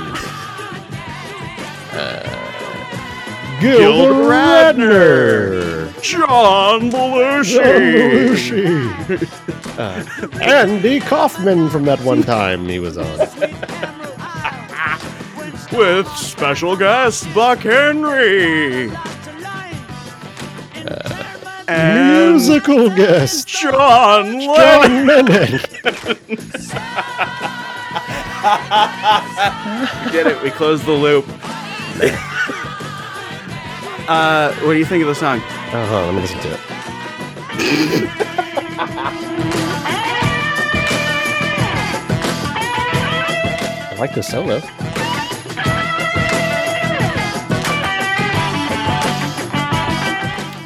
Speaker 3: uh,
Speaker 1: Gilda
Speaker 3: Radner,
Speaker 1: John Belushi.
Speaker 3: John Belushi, uh, Andy Kaufman from that one time he was on.
Speaker 1: with special guest Buck Henry. and
Speaker 3: Musical guest
Speaker 1: John Lennon.
Speaker 3: John Lennon.
Speaker 1: We did it. We closed the loop. uh, what do you think of the song?
Speaker 3: Oh, hold on, let me listen to it. I like the solo.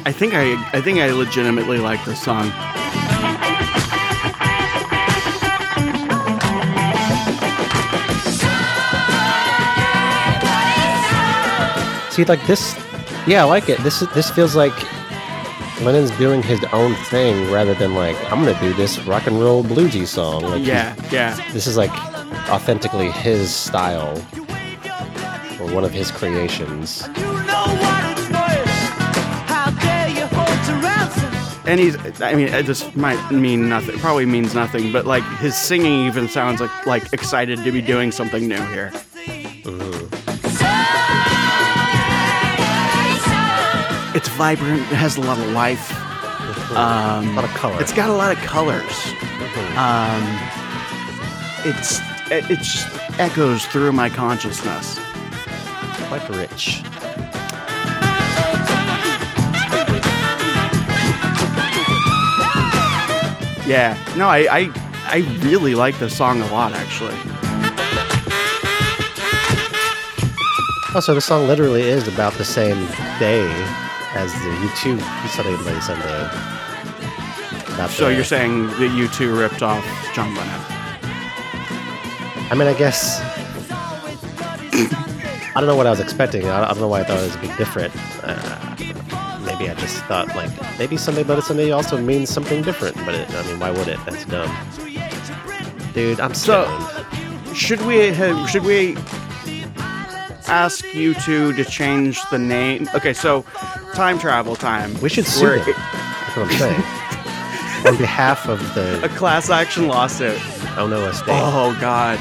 Speaker 1: I think I I think I legitimately like this song.
Speaker 3: See, like this, yeah, I like it. This is this feels like Lennon's doing his own thing rather than like I'm gonna do this rock and roll bluesy song. Like
Speaker 1: Yeah, yeah.
Speaker 3: this is like authentically his style or one of his creations.
Speaker 1: And he's I mean it just might mean nothing. Probably means nothing, but like his singing even sounds like like excited to be doing something new here. It's vibrant. It has a lot of life. Um,
Speaker 3: a lot of color.
Speaker 1: It's got a lot of colors. Um, it's it, it just echoes through my consciousness.
Speaker 3: quite rich.
Speaker 1: Yeah. No, I I, I really like this song a lot actually.
Speaker 3: Also, the song literally is about the same day as the U2 Sunday Bloody Sunday. About
Speaker 1: So
Speaker 3: the-
Speaker 1: you're saying that U2 ripped off John Lennon?
Speaker 3: I mean, I guess. I don't know what I was expecting. I I don't know why I thought it was a bit different. Uh, maybe I just thought, like, maybe Sunday Bloody Sunday also means something different. But it, I mean, why would it? That's dumb. Dude, I'm
Speaker 1: So-
Speaker 3: stoned.
Speaker 1: Should we have, should we ask U2 to change the name. Okay, so time travel time.
Speaker 3: We should sue them. That's what I'm saying. On behalf of the A
Speaker 1: class action lawsuit.
Speaker 3: Oh No Estate.
Speaker 1: Oh God.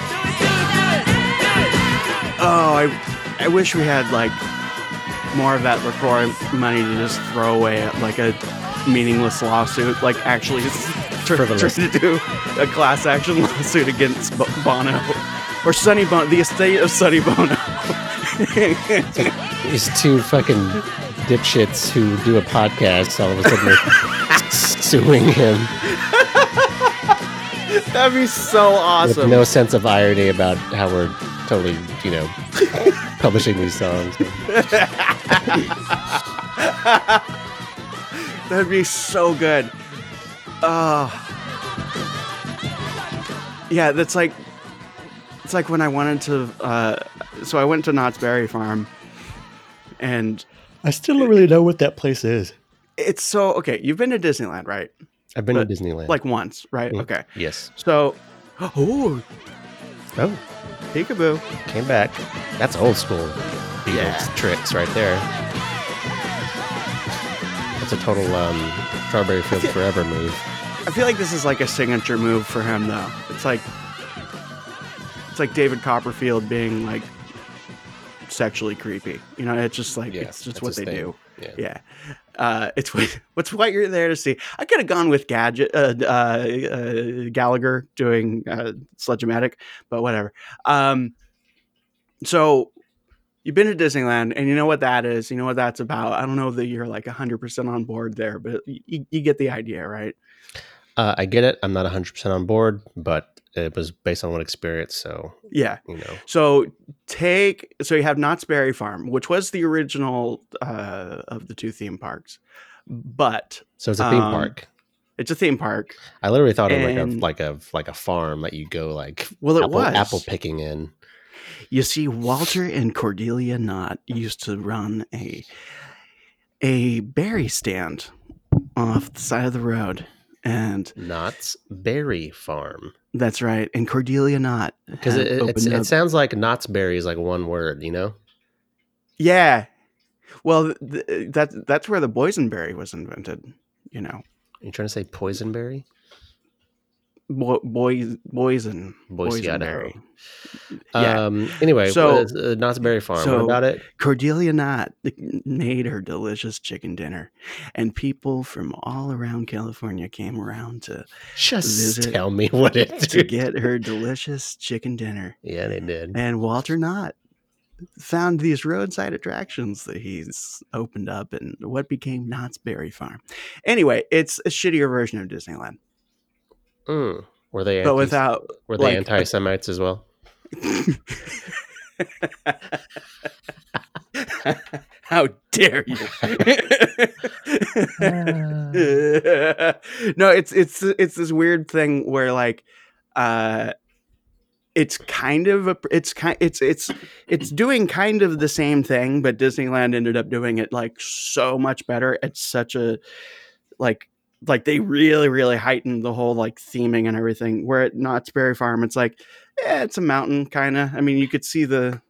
Speaker 1: Oh, I, I wish we had like more of that LaCroix money to just throw away at like a meaningless lawsuit. Like actually, tr- trying to do a class action lawsuit against Bo- Bono or Sonny Bono, the estate of Sonny Bono.
Speaker 3: These two fucking dipshits who do a podcast all of a sudden are suing him
Speaker 1: That'd be so
Speaker 3: with
Speaker 1: awesome.
Speaker 3: no sense of irony about how we're totally, you know, publishing these songs.
Speaker 1: That'd be so good. Oh. Yeah, that's like it's like when I wanted to uh so I went to Knott's Berry Farm and
Speaker 3: I still don't really know what that place is.
Speaker 1: it's so okay, you've been to Disneyland, right?
Speaker 3: I've been
Speaker 1: But,
Speaker 3: to Disneyland.
Speaker 1: Like once, right?
Speaker 3: Mm.
Speaker 1: Okay.
Speaker 3: yes.
Speaker 1: So oh
Speaker 3: Oh,
Speaker 1: peekaboo.
Speaker 3: came back. That's old school Beatles
Speaker 1: Yeah.
Speaker 3: tricks right there. That's a total um, Strawberry Field Forever move.
Speaker 1: I feel like this is like a signature move for him though. It's like it's like David Copperfield being like sexually creepy. You know, it's just like
Speaker 3: Yeah,
Speaker 1: it's just what they
Speaker 3: thing.
Speaker 1: do.
Speaker 3: Yeah.
Speaker 1: Yeah. Uh, it's what what's what you're there to see. I could have gone with Gadget uh, uh, uh, Gallagher doing uh, Sledge-O-Matic, but whatever. Um, so you've been to Disneyland, and you know what that is. You know what that's about. I don't know that you're like 100 percent on board there, but you, you get the idea, right?
Speaker 3: Uh, I get it. I'm not 100% on board, but it was based on one experience. So,
Speaker 1: Yeah.
Speaker 3: you know,
Speaker 1: So take so you have Knott's Berry Farm, which was the original uh, of the two theme parks, but
Speaker 3: so it's a theme
Speaker 1: Um,
Speaker 3: park.
Speaker 1: it's a theme park.
Speaker 3: I literally thought of like a like a like a farm that you go like
Speaker 1: Well, it
Speaker 3: apple,
Speaker 1: was
Speaker 3: apple picking in.
Speaker 1: You see, Walter and Cordelia Knott used to run a a berry stand off the side of the road, and
Speaker 3: Knott's Berry Farm
Speaker 1: that's right. And Cordelia Knott
Speaker 3: because
Speaker 1: uh,
Speaker 3: it, it, it sounds like Knott's Berry is like one word, you know.
Speaker 1: yeah. Well, th- th- that that's where the boysenberry was invented. You know,
Speaker 3: you trying to say poisonberry?
Speaker 1: Bo- boy, boysen,
Speaker 3: Boise, Idaho.
Speaker 1: boysenberry. Yeah.
Speaker 3: Um. Anyway,
Speaker 1: So-
Speaker 3: uh, Knott's Berry Farm.
Speaker 1: so-
Speaker 3: what about it?
Speaker 1: Cordelia Knott made her delicious chicken dinner, and people from all around California came around to
Speaker 3: Just tell me what it
Speaker 1: to get her delicious chicken dinner.
Speaker 3: Yeah, they did.
Speaker 1: And Walter Knott found these roadside attractions that he's opened up and what became Knott's Berry Farm. Anyway, it's a shittier version of Disneyland,
Speaker 3: Mm. Were they?
Speaker 1: but
Speaker 3: anti-
Speaker 1: without
Speaker 3: Were they
Speaker 1: like,
Speaker 3: anti-Semites as well?
Speaker 1: How dare you? no, it's it's it's this weird thing where like uh it's kind of a it's kind it's it's it's doing kind of the same thing but disneyland ended up doing it like so much better it's such a like like they really really heightened the whole like theming and everything where at knott's berry farm it's like yeah it's a mountain kind of i mean you could see the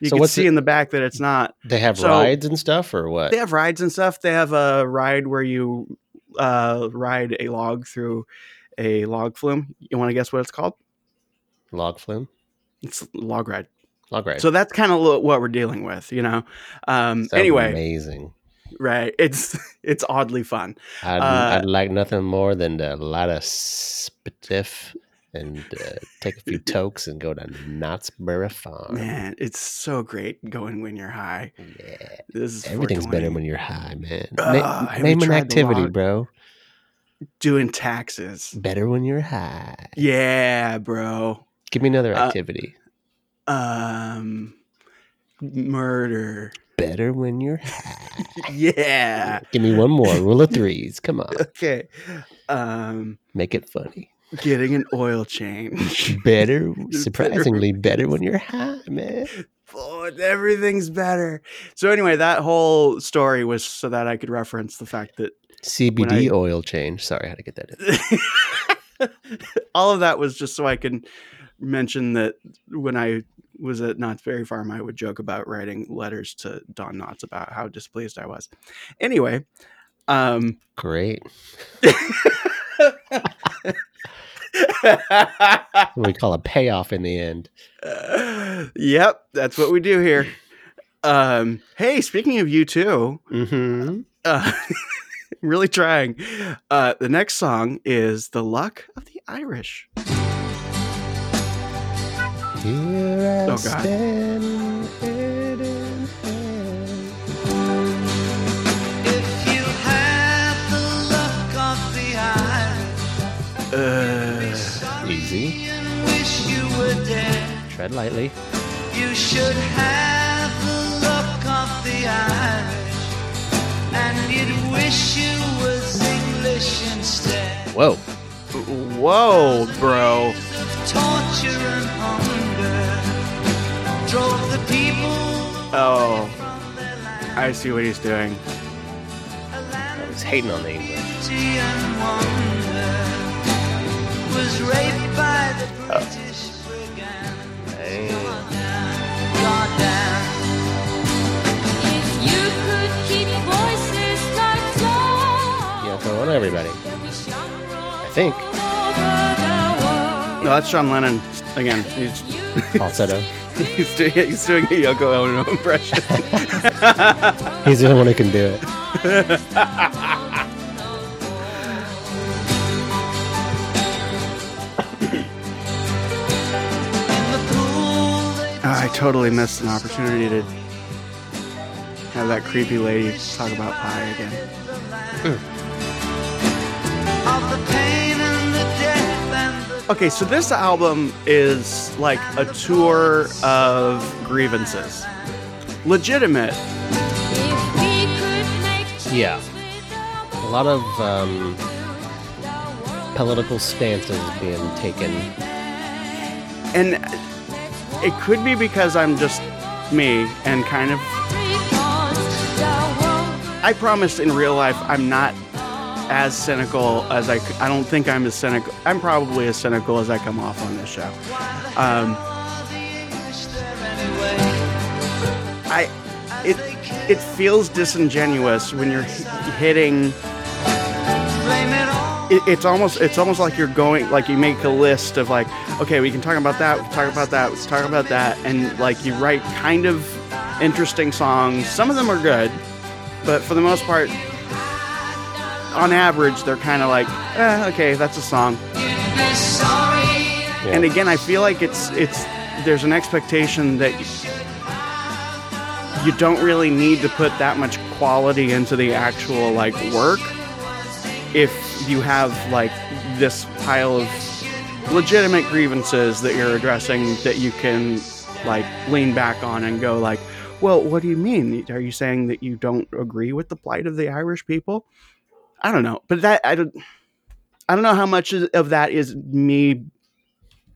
Speaker 1: you
Speaker 3: So
Speaker 1: can see
Speaker 3: the-
Speaker 1: in the back that it's not
Speaker 3: They have
Speaker 1: So-
Speaker 3: rides and stuff, or what?
Speaker 1: they have rides and stuff. They have a ride where you uh, ride a log through a log flume. You want to guess what it's called?
Speaker 3: Log flume,
Speaker 1: It's log ride.
Speaker 3: log ride.
Speaker 1: So that's kind of what we're dealing with, you know. Um, anyway,
Speaker 3: amazing.
Speaker 1: Right? It's it's oddly fun.
Speaker 3: I'd,
Speaker 1: uh,
Speaker 3: I'd like nothing more than to light a spiff and uh, take a few tokes and go to Knott's Berry Farm.
Speaker 1: Man, it's so great going when you're high.
Speaker 3: Yeah,
Speaker 1: This is
Speaker 3: everything's better when you're high, man.
Speaker 1: Ah,
Speaker 3: Na- name an activity, bro.
Speaker 1: doing taxes.
Speaker 3: Better when you're high.
Speaker 1: Yeah, bro.
Speaker 3: Give me another
Speaker 1: Uh,
Speaker 3: activity.
Speaker 1: Um, murder.
Speaker 3: Better when you're high.
Speaker 1: Yeah.
Speaker 3: Give me one more. Rule of threes. Come on.
Speaker 1: Okay. Um,
Speaker 3: Make it funny.
Speaker 1: getting an oil change.
Speaker 3: Better, surprisingly better when you're high, man.
Speaker 1: oh, everything's better. So anyway, that whole story was so that I could reference the fact that
Speaker 3: CBD
Speaker 1: I-
Speaker 3: oil change. Sorry, I had to get that in.
Speaker 1: all of that was just so I can mention that when I was at Knott's Berry Farm, I would joke about writing letters to Don Knotts about how displeased I was. Anyway, um,
Speaker 3: Great. We call a payoff in the end.
Speaker 1: yep, that's what we do here. Um, hey, speaking of U2,
Speaker 3: Mm-hmm.
Speaker 1: uh, really trying. Uh, the next song is "The Luck of the Irish."
Speaker 4: The eye,
Speaker 1: Uh,
Speaker 3: Easy.
Speaker 4: and wish you were dead.
Speaker 3: Tread lightly.
Speaker 4: You should have the look of the eye, and you'd wish you was English instead.
Speaker 3: Whoa.
Speaker 1: whoa, bro! Oh, I see what he's doing.
Speaker 3: I was hating on the English.
Speaker 4: empty and. Was raped by the oh. British brigand. Goddamn.
Speaker 5: If you could keep voices like yours,
Speaker 3: Yoko on everybody.
Speaker 5: I
Speaker 3: think.
Speaker 1: No, that's Sean Lennon again. He's
Speaker 3: Falsetto.
Speaker 1: he's doing he's doing a Yoko Ono impression.
Speaker 3: He's the only one who can do it.
Speaker 4: In the pool they
Speaker 1: I totally missed an opportunity to have that creepy lady talk about pie again.
Speaker 4: Hmm. of
Speaker 1: Okay, so this album is like a tour of grievances. Legitimate.
Speaker 3: Yeah. A lot of um, political stances being taken.
Speaker 1: And it could be because I'm just me and kind of I promise in real life I'm not as cynical as I. I don't think I'm as cynical. I'm probably as cynical as I come off on this show. Um, I it it feels disingenuous when you're hi- hitting
Speaker 4: it
Speaker 1: it, it's almost it's almost like you're going like you make a list of like okay we can talk about that we can talk about that let's talk about that and like you write kind of interesting songs some of them are good but for the most part on average they're kind of like eh, okay that's a song.
Speaker 3: Yeah.
Speaker 1: and again i feel like it's it's there's an expectation that you don't really need to put that much quality into the actual like work if you have like this pile of legitimate grievances that you're addressing that you can like lean back on and go like well what do you mean? Are you saying that you don't agree with the plight of the irish people i don't know but that i don't i don't know how much of that is me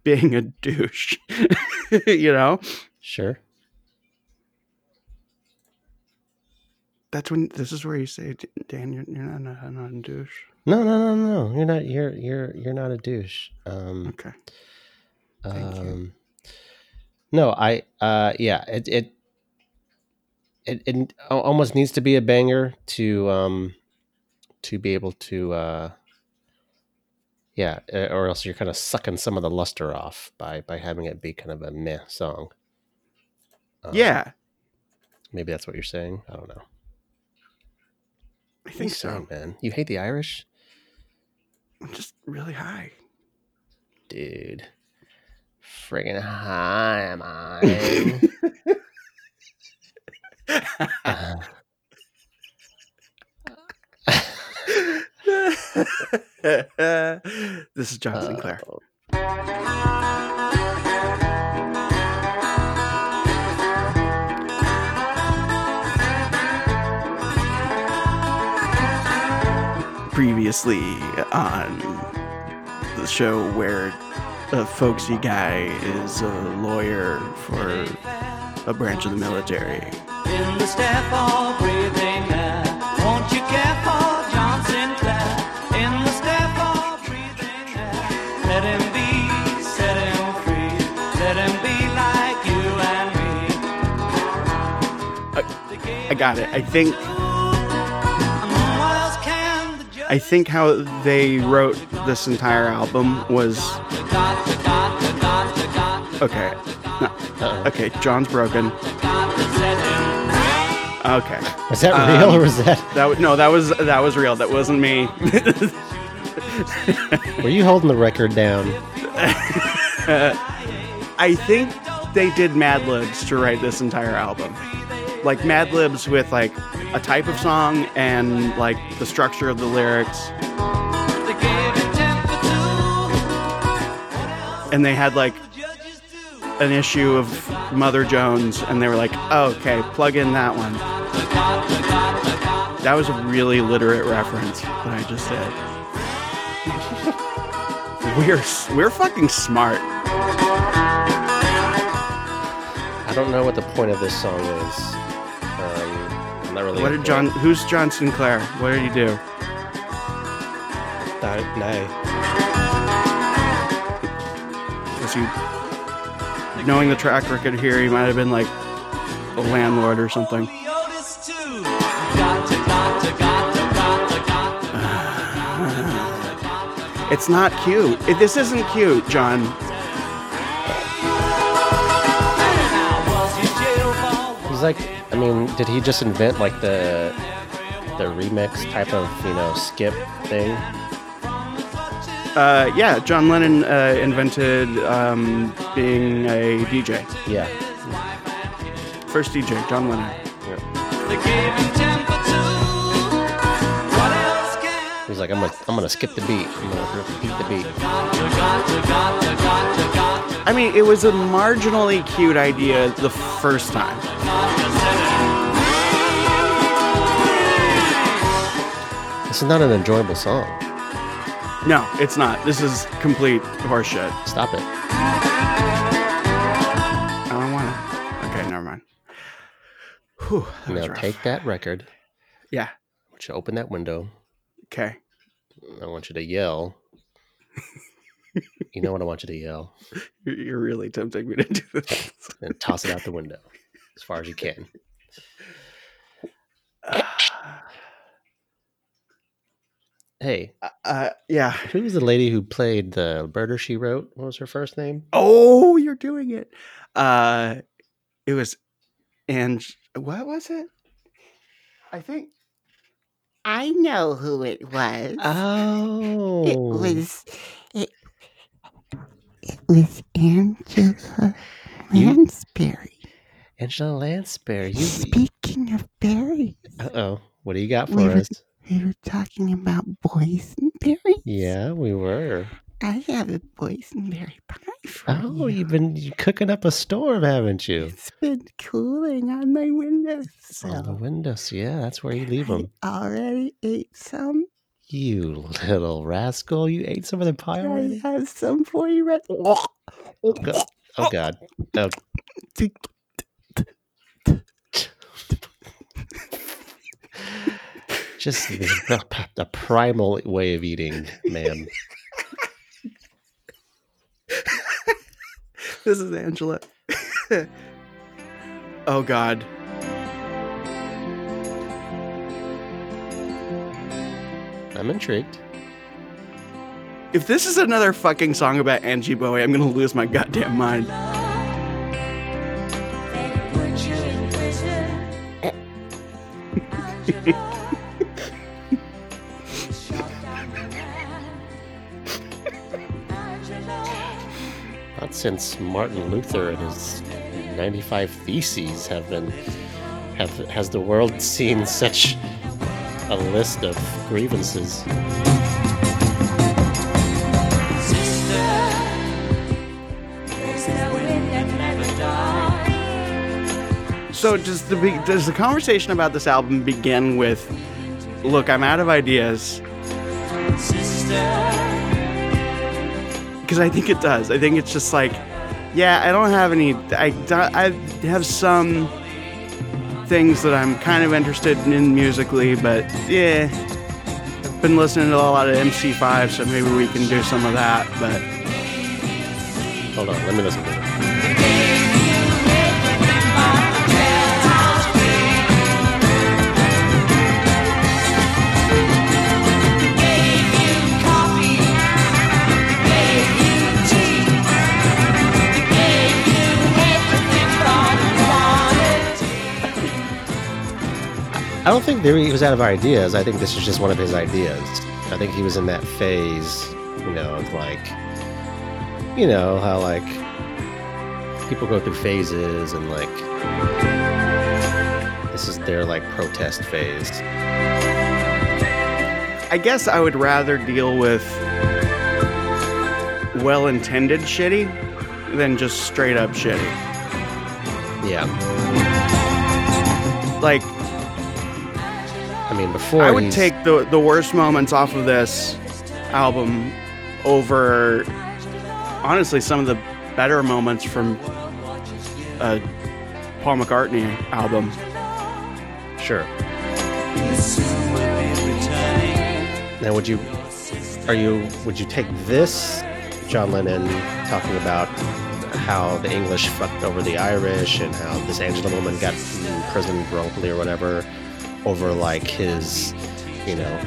Speaker 1: being a douche you know
Speaker 3: Sure.
Speaker 1: that's when this is where you say dan you're, you're not, a, not a douche
Speaker 3: No, no, no, no. You're not. You're you're you're not a douche. Um,
Speaker 1: okay Thank you.
Speaker 3: um, no, I. Uh, yeah. It it it it almost needs to be a banger to um to be able to uh yeah, uh, or else you're kind of sucking some of the luster off by by having it be kind of a meh song. Um,
Speaker 1: yeah
Speaker 3: maybe that's what you're saying. I don't know.
Speaker 1: i
Speaker 3: What are you
Speaker 1: think so
Speaker 3: man. You hate the Irish,
Speaker 1: i'm just really high
Speaker 3: dude. Friggin' high, man. Uh,
Speaker 1: this is John Sinclair.
Speaker 3: uh,
Speaker 1: Previously on the show where a folksy guy is a lawyer for a branch of the military. Got it. I think
Speaker 4: What else can the judge
Speaker 1: I think how they wrote this entire album was okay. No, okay, John's broken. Okay,
Speaker 3: Is that real
Speaker 1: Um,
Speaker 3: or was that?
Speaker 1: that was no, that was that was real. That wasn't me.
Speaker 3: Were you holding the record down?
Speaker 1: I think they did Mad Libs to write this entire album. Like Mad Libs with like a type of song and like the structure of the lyrics. And they had like an issue of Mother Jones and they were like, oh, okay, plug in that one. That was a really literate reference that I just did. we're we're fucking smart.
Speaker 3: I don't know what the point of this song is. I'm not really.
Speaker 1: What did John? Who's John Sinclair? What did he do?
Speaker 3: No, no.
Speaker 1: Was he knowing the track record here? He might have been like a landlord or something. It's not cute. It, this isn't cute, John.
Speaker 4: Now was he jail for
Speaker 3: He's like, I mean, did he just invent like the the remix type of you know skip thing?
Speaker 1: Uh, yeah, John Lennon uh, invented um, being a DJ.
Speaker 3: Yeah.
Speaker 1: First DJ, John Lennon.
Speaker 4: They gave him ten for two. What else can
Speaker 3: He's like, I'm gonna I'm gonna skip the beat. I'm gonna repeat the beat.
Speaker 1: I mean, it was a marginally cute idea the first time.
Speaker 3: This is not an enjoyable song.
Speaker 1: No, it's not. This is complete horseshit.
Speaker 3: Stop it.
Speaker 1: I don't want to. Okay, never mind. Whew, that
Speaker 3: Now take that record.
Speaker 1: Yeah.
Speaker 3: I want you to open that window.
Speaker 1: Okay.
Speaker 3: I want you to yell. you know what I want you to yell
Speaker 1: You're, you're really tempting me to do this.
Speaker 3: and toss it out the window as far as you can. Ah. Hey,
Speaker 1: Uh, yeah.
Speaker 3: who was the lady who played the Murder She Wrote? What was her first name?
Speaker 1: Oh, you're doing it. Uh, it was, and what was it? I think.
Speaker 8: I know who it was.
Speaker 3: Oh,
Speaker 8: It was it, it was Angela Lansbury.
Speaker 3: Angela Lansbury. You.
Speaker 8: Speaking of berries,
Speaker 3: Uh oh. What do you got for
Speaker 8: We were-
Speaker 3: us?
Speaker 8: We were talking about boysenberries.
Speaker 3: Yeah, we were.
Speaker 8: I have a boysenberry pie for
Speaker 3: Oh,
Speaker 8: you.
Speaker 3: you've been cooking up a storm, haven't you?
Speaker 8: It's been cooling on my windowsill.
Speaker 3: On the windows. Yeah, that's where you leave them.
Speaker 8: I already ate some.
Speaker 3: You little rascal! You ate some of the pie already?
Speaker 8: I have some for you right.
Speaker 3: Go- Oh God! Oh, just the, the primal way of eating, man.
Speaker 1: This is Angela. oh God.
Speaker 3: I'm intrigued.
Speaker 1: If this is another fucking song about Angie Bowie, I'm gonna lose my goddamn mind.
Speaker 3: Since Martin Luther and his 95 Theses have been have has the world seen such a list of grievances.
Speaker 5: There's no wind that never dies.
Speaker 1: So does the be- does the conversation about this album begin with, "Look, I'm out of ideas," because I think it does. I think it's just like, yeah, I don't have any. I I have some things that I'm kind of interested in musically, but yeah, I've been listening to a lot of MC5, so maybe we can do some of that. But
Speaker 3: Hold on, let me listen I don't think there he was out of ideas. I think this is just one of his ideas. I think he was in that phase, you know, of like, you know, how like people go through phases and like this is their like protest phase.
Speaker 1: I guess I would rather deal with well-intended shitty than just straight up shitty.
Speaker 3: Yeah.
Speaker 1: Like
Speaker 3: mean, before
Speaker 1: I would
Speaker 3: he's-
Speaker 1: take the the worst moments off of this album over honestly some of the better moments from a Paul McCartney album.
Speaker 3: Sure. Now, would you, are you, would you take this John Lennon talking about how the English fucked over the Irish and how this Angela woman got imprisoned wrongfully or whatever, over like his, you know,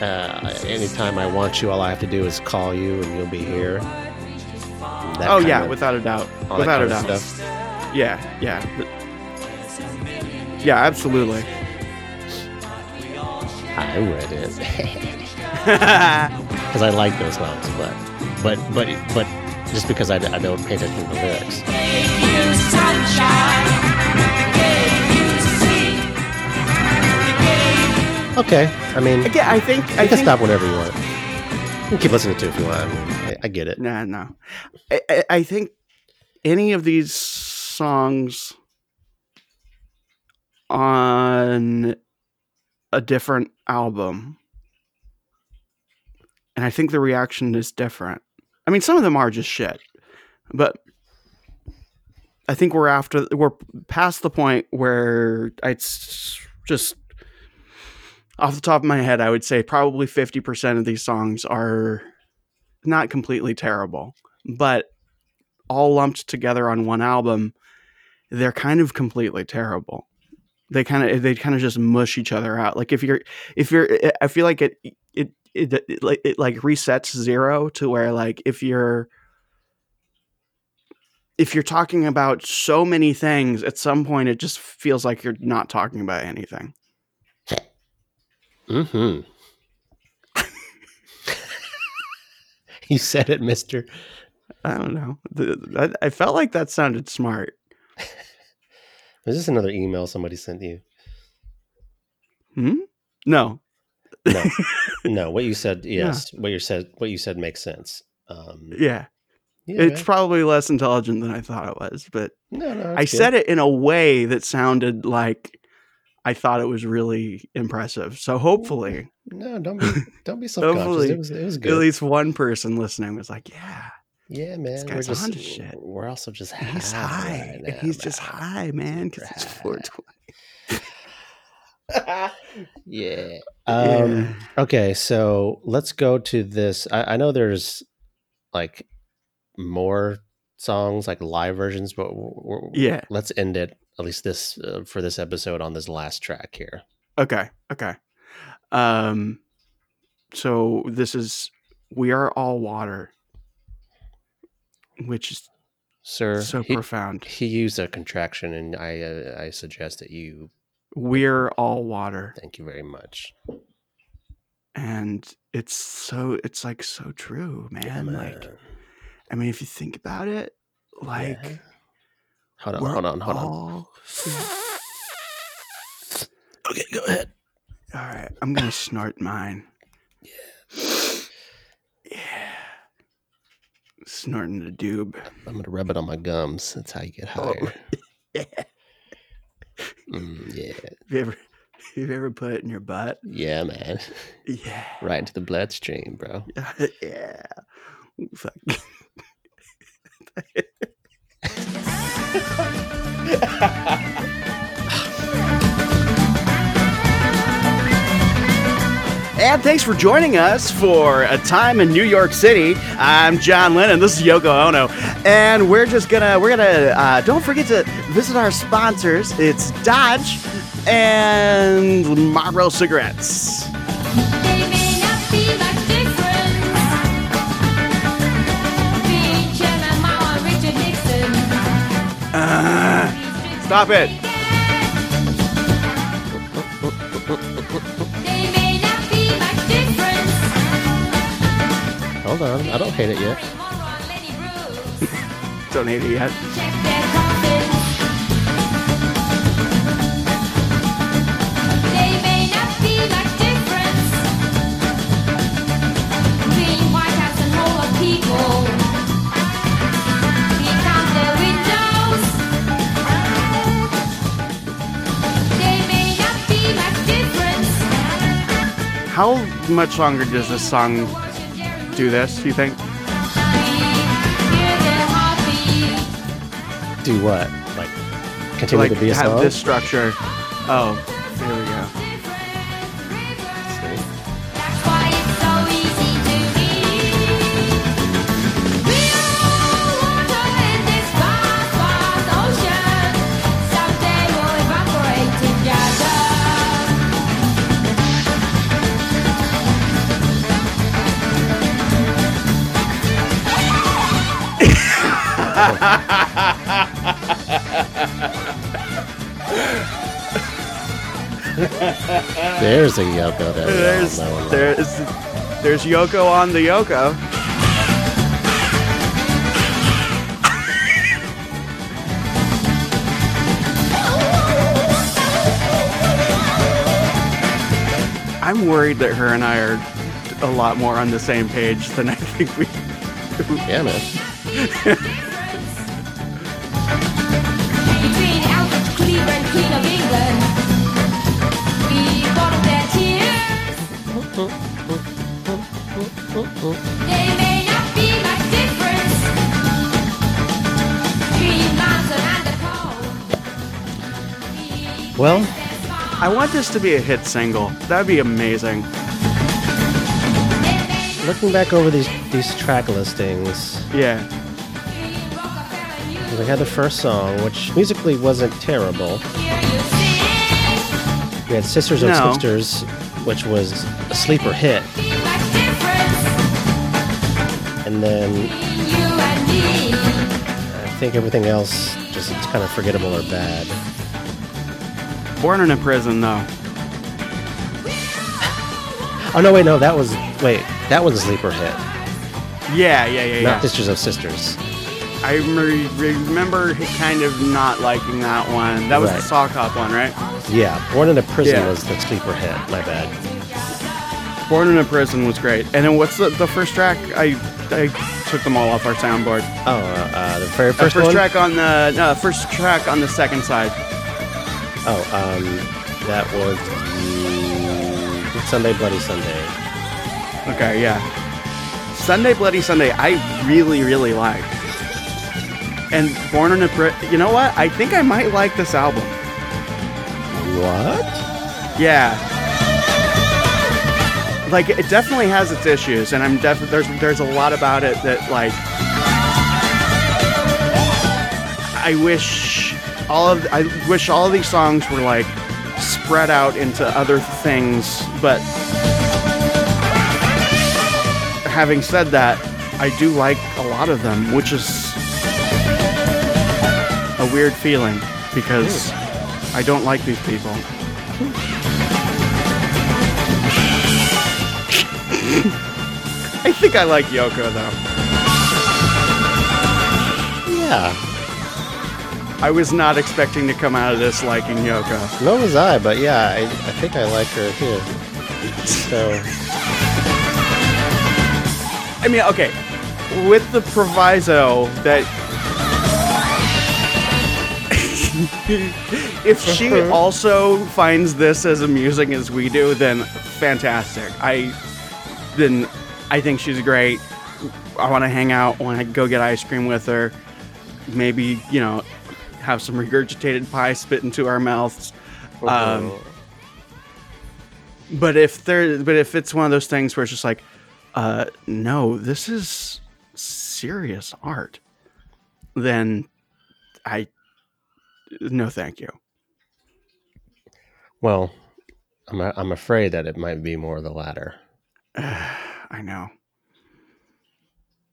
Speaker 3: uh, anytime I want you, all I have to do is call you and you'll be here. That
Speaker 1: oh yeah,
Speaker 3: of-
Speaker 1: without a doubt. Without a doubt.
Speaker 3: stuff.
Speaker 1: Yeah, yeah. Yeah, absolutely.
Speaker 3: I wouldn't. because I like those songs, but but but but just because I, I don't pay attention to the lyrics. Okay, I mean,
Speaker 1: Again, I think
Speaker 3: you
Speaker 1: I
Speaker 3: can
Speaker 1: think
Speaker 3: stop whenever you want. You can keep listening to it if you want. I, mean, I, I get it.
Speaker 1: Nah, no. I, I, I think any of these songs on a different album, and I think the reaction is different. I mean, some of them are just shit, but I think we're after we're past the point where it's just off the top of my head, I would say probably fifty percent of these songs are not completely terrible, but all lumped together on one album, they're kind of completely terrible. They kind of they kind of just mush each other out. Like if you're if you're I feel like it it it, it like it like resets zero to where like if you're if you're talking about so many things at some point it just feels like you're not talking about anything.
Speaker 3: Mm-hmm. you said it, Mister.
Speaker 1: I don't know. The, I, I felt like that sounded smart.
Speaker 3: Was this another email somebody sent you?
Speaker 1: Hmm? No.
Speaker 3: No, no. What you said, yes. What you said, what you said makes sense. Um,
Speaker 1: Yeah.
Speaker 3: yeah,
Speaker 1: it's
Speaker 3: man.
Speaker 1: probably less intelligent than I thought it was, but
Speaker 3: no, no.
Speaker 1: I said it in a way that sounded like I thought it was really impressive. So hopefully,
Speaker 3: No, don't be, don't be self-conscious. It was, it was good.
Speaker 1: at least one person listening was like, "Yeah,
Speaker 3: Yeah, man. We're just
Speaker 1: shit.
Speaker 3: we're also just
Speaker 1: he's
Speaker 3: high
Speaker 1: high,
Speaker 3: right now,
Speaker 1: he's just high, man, because it's 420."
Speaker 3: yeah. Um okay, so let's go to this. I, I know there's like more songs, like live versions, but
Speaker 1: Yeah.
Speaker 3: let's end it at least this uh, for this episode on this last track here.
Speaker 1: Okay, okay. Um, so this is "We Are All Water," which is
Speaker 3: Sir,
Speaker 1: so
Speaker 3: he,
Speaker 1: profound.
Speaker 3: he used a contraction, and I uh, I suggest that you
Speaker 1: We're all water.
Speaker 3: thank you very much.
Speaker 1: and it's so it's like so true man like i mean if you think about it like
Speaker 3: Yeah. Hold on,
Speaker 1: we're
Speaker 3: hold on, hold on. Okay, go ahead.
Speaker 1: all right i'm gonna snort mine yeah Yeah. snorting the doob
Speaker 3: I'm gonna rub it on my gums. That's how you get
Speaker 1: Oh, yeah.
Speaker 3: Mm, yeah,
Speaker 1: Have you ever you ever put it in your butt
Speaker 3: yeah, man.
Speaker 1: yeah
Speaker 3: Right into the bloodstream, bro.
Speaker 1: yeah Fuck. And thanks for joining us for a time in New York City. I'm John Lennon. This is Yoko Ono, and we're just gonna we're gonna uh, don't forget to visit our sponsors. It's Dodge and Marlboro cigarettes. Stop it.
Speaker 3: Hold on, I don't hate it yet.
Speaker 1: don't hate it yet. How much longer does this song do this, do you think?
Speaker 3: Do what? Like continue
Speaker 1: like
Speaker 3: to be a
Speaker 1: have this structure. Oh,
Speaker 3: There's a Yoko that
Speaker 1: There's there's there's Yoko on the Yoko. I'm worried that her and I are a lot more on the same page than I think we.
Speaker 3: Yeah, man. Well,
Speaker 1: I want this to be a hit single. That'd be amazing.
Speaker 3: looking back over these these track listings,
Speaker 1: Yeah.
Speaker 3: we had the first song, which musically wasn't terrible. We had Sisters of
Speaker 1: No.
Speaker 3: Sisters, which was a sleeper hit, and then I think everything else just kind of forgettable or bad.
Speaker 1: Born in a prison, though.
Speaker 3: Oh no, wait, no, that was wait, that was a sleeper hit,
Speaker 1: Yeah, yeah, yeah,
Speaker 3: not
Speaker 1: yeah.
Speaker 3: Sisters of Sisters.
Speaker 1: I re- remember kind of not liking that one. That was
Speaker 3: Right.
Speaker 1: the sock hop one, right?
Speaker 3: Yeah, Born in a Prison
Speaker 1: Yeah.
Speaker 3: was the sleeper hit. My bad.
Speaker 1: Born in a prison was great. And then what's the, the first track? I I took them all off our soundboard.
Speaker 3: Oh, uh, uh, the very
Speaker 1: Uh,
Speaker 3: first,
Speaker 1: first
Speaker 3: one.
Speaker 1: track on the no, first track on the second side.
Speaker 3: Oh, um, that was mm, Sunday Bloody Sunday.
Speaker 1: Okay, yeah. Sunday Bloody Sunday, I really really like. And Born in a Brit, you know what? I think I might like this album.
Speaker 3: What?
Speaker 1: Yeah. Like it definitely has its issues, and I'm definitely there's there's a lot about it that like I wish all of I wish all of these songs were like spread out into other things, but having said that, I do like a lot of them, which is a weird feeling because I don't like these people. I think I like Yoko though.
Speaker 3: Yeah,
Speaker 1: I was not expecting to come out of this liking Yoko.
Speaker 3: no was I, but yeah, I, I think I like her here. So
Speaker 1: I mean, okay, with the proviso that if she uh-huh. also finds this as amusing as we do, then fantastic. I then I think she's great. I want to hang out. Want to go get ice cream with her. Maybe you know, have some regurgitated pie spit into our mouths. Um, but if there, but if it's one of those things where it's just like, uh, no, this is serious art, then I, no, thank you.
Speaker 3: well, I'm I'm afraid that it might be more the latter.
Speaker 1: I know.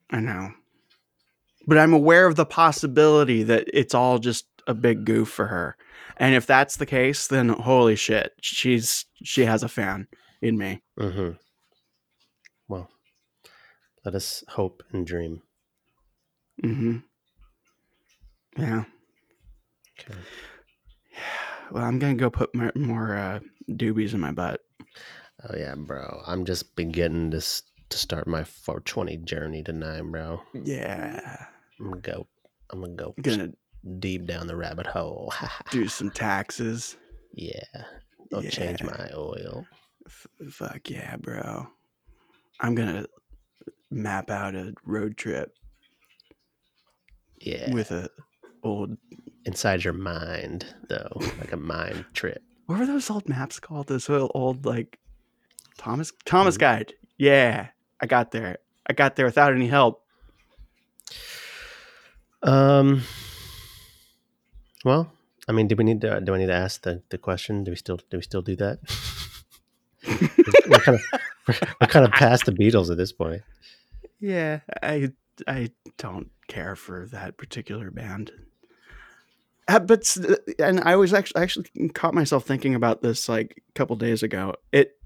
Speaker 1: I know. But I'm aware of the possibility that it's all just a big goof for her. And if that's the case, then holy shit, she's she has a fan in me.
Speaker 3: Mm-hmm. Well, Let us hope and dream.
Speaker 1: Mm-hmm. Yeah.
Speaker 3: Okay.
Speaker 1: Well, I'm gonna go put more, more uh, doobies in my butt.
Speaker 3: Oh yeah, bro. I'm just beginning to to start my 420 journey tonight, bro.
Speaker 1: Yeah.
Speaker 3: I'm gonna go. I'm gonna go
Speaker 1: Gonna
Speaker 3: deep down the rabbit hole.
Speaker 1: do some taxes.
Speaker 3: yeah. I'll change my oil.
Speaker 1: F- fuck yeah, bro. I'm gonna map out a road trip
Speaker 3: Yeah.
Speaker 1: with a old.
Speaker 3: Inside your mind, though, like a mind trip.
Speaker 1: What were those old maps called? Those old, old like Thomas hmm? Thomas Guide. Yeah, I got there. I got there without any help.
Speaker 3: Um. Well, I mean, do we need to? Do I need to ask the, the question? Do we still do we still do that? we're kind of we're, we're kind of past the Beatles at this point.
Speaker 1: Yeah, I I don't care for that particular band. Uh, but and I was actually actually caught myself thinking about this like a couple days ago. It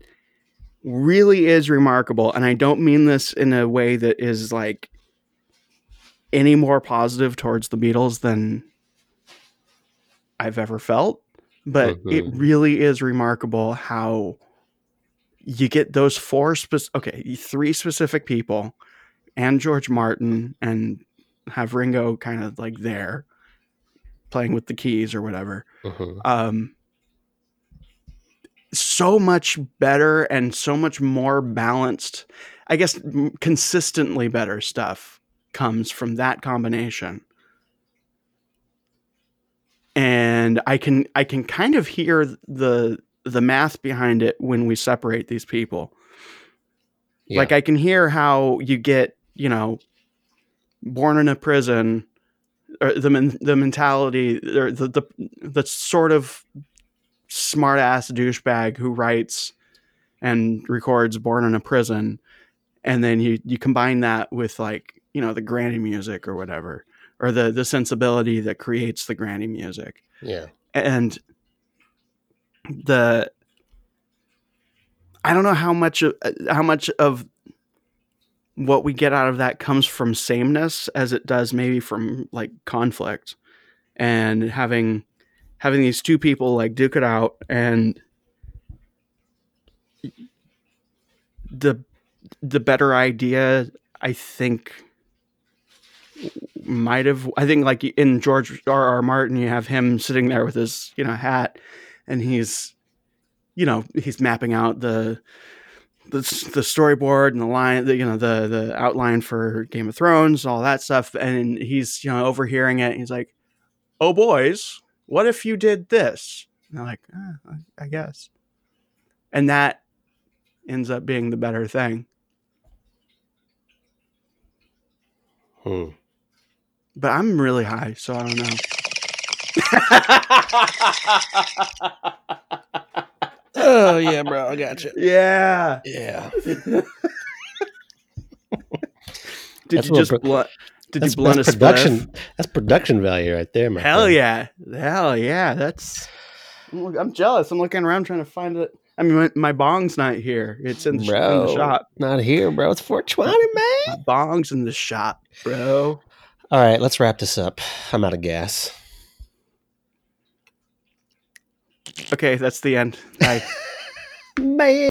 Speaker 1: really is remarkable, and I don't mean this in a way that is like any more positive towards the Beatles than I've ever felt. But it
Speaker 3: Mhm.
Speaker 1: really is remarkable how you get those four spec- okay, three specific people and George Martin and have Ringo kind of like there playing with the keys or whatever.
Speaker 3: Mhm.
Speaker 1: Um so much better and so much more balanced, I guess consistently better stuff comes from that combination. And I can I can kind of hear the the math behind it when we separate these people.
Speaker 3: Yeah.
Speaker 1: Like I can hear how you get, you know, born in a prison, or the men- the mentality or the the the sort of smart ass douchebag who writes and records "Born in a Prison," and then you you combine that with like you know the granny music or whatever, or the the sensibility that creates the granny music
Speaker 3: yeah.
Speaker 1: and the I don't know how much of uh, how much of what we get out of that comes from sameness as it does maybe from like conflict and having having these two people like duke it out and the the better idea I think might have I think like in George R. R. Martin you have him sitting there with his you know hat and he's you know he's mapping out the the, the storyboard and the line the you know the the outline for Game of Thrones all that stuff and he's you know overhearing it he's like oh boys what if you did this and they're like "Ah, I- I guess and that ends up being the better thing
Speaker 3: Hmm.
Speaker 1: But I'm really high so I don't know
Speaker 3: Oh yeah, bro. I got you.
Speaker 1: yeah
Speaker 3: Yeah.
Speaker 1: Did
Speaker 3: That's
Speaker 1: you just
Speaker 3: pro-
Speaker 1: blunt? Did
Speaker 3: That's,
Speaker 1: you blunt
Speaker 3: that's
Speaker 1: a spliff?
Speaker 3: production. That's production value right there, man.
Speaker 1: Hell yeah! Hell yeah! That's. I'm, I'm jealous. I'm looking around trying to find it. I mean, my, my bong's not here. It's in the, sh- in the shop.
Speaker 3: Not here, bro. It's 420, man.
Speaker 1: My bong's in the shop, bro.
Speaker 3: All right, let's wrap this up. I'm out of gas.
Speaker 1: Okay, that's the end. Bye.
Speaker 3: Bye.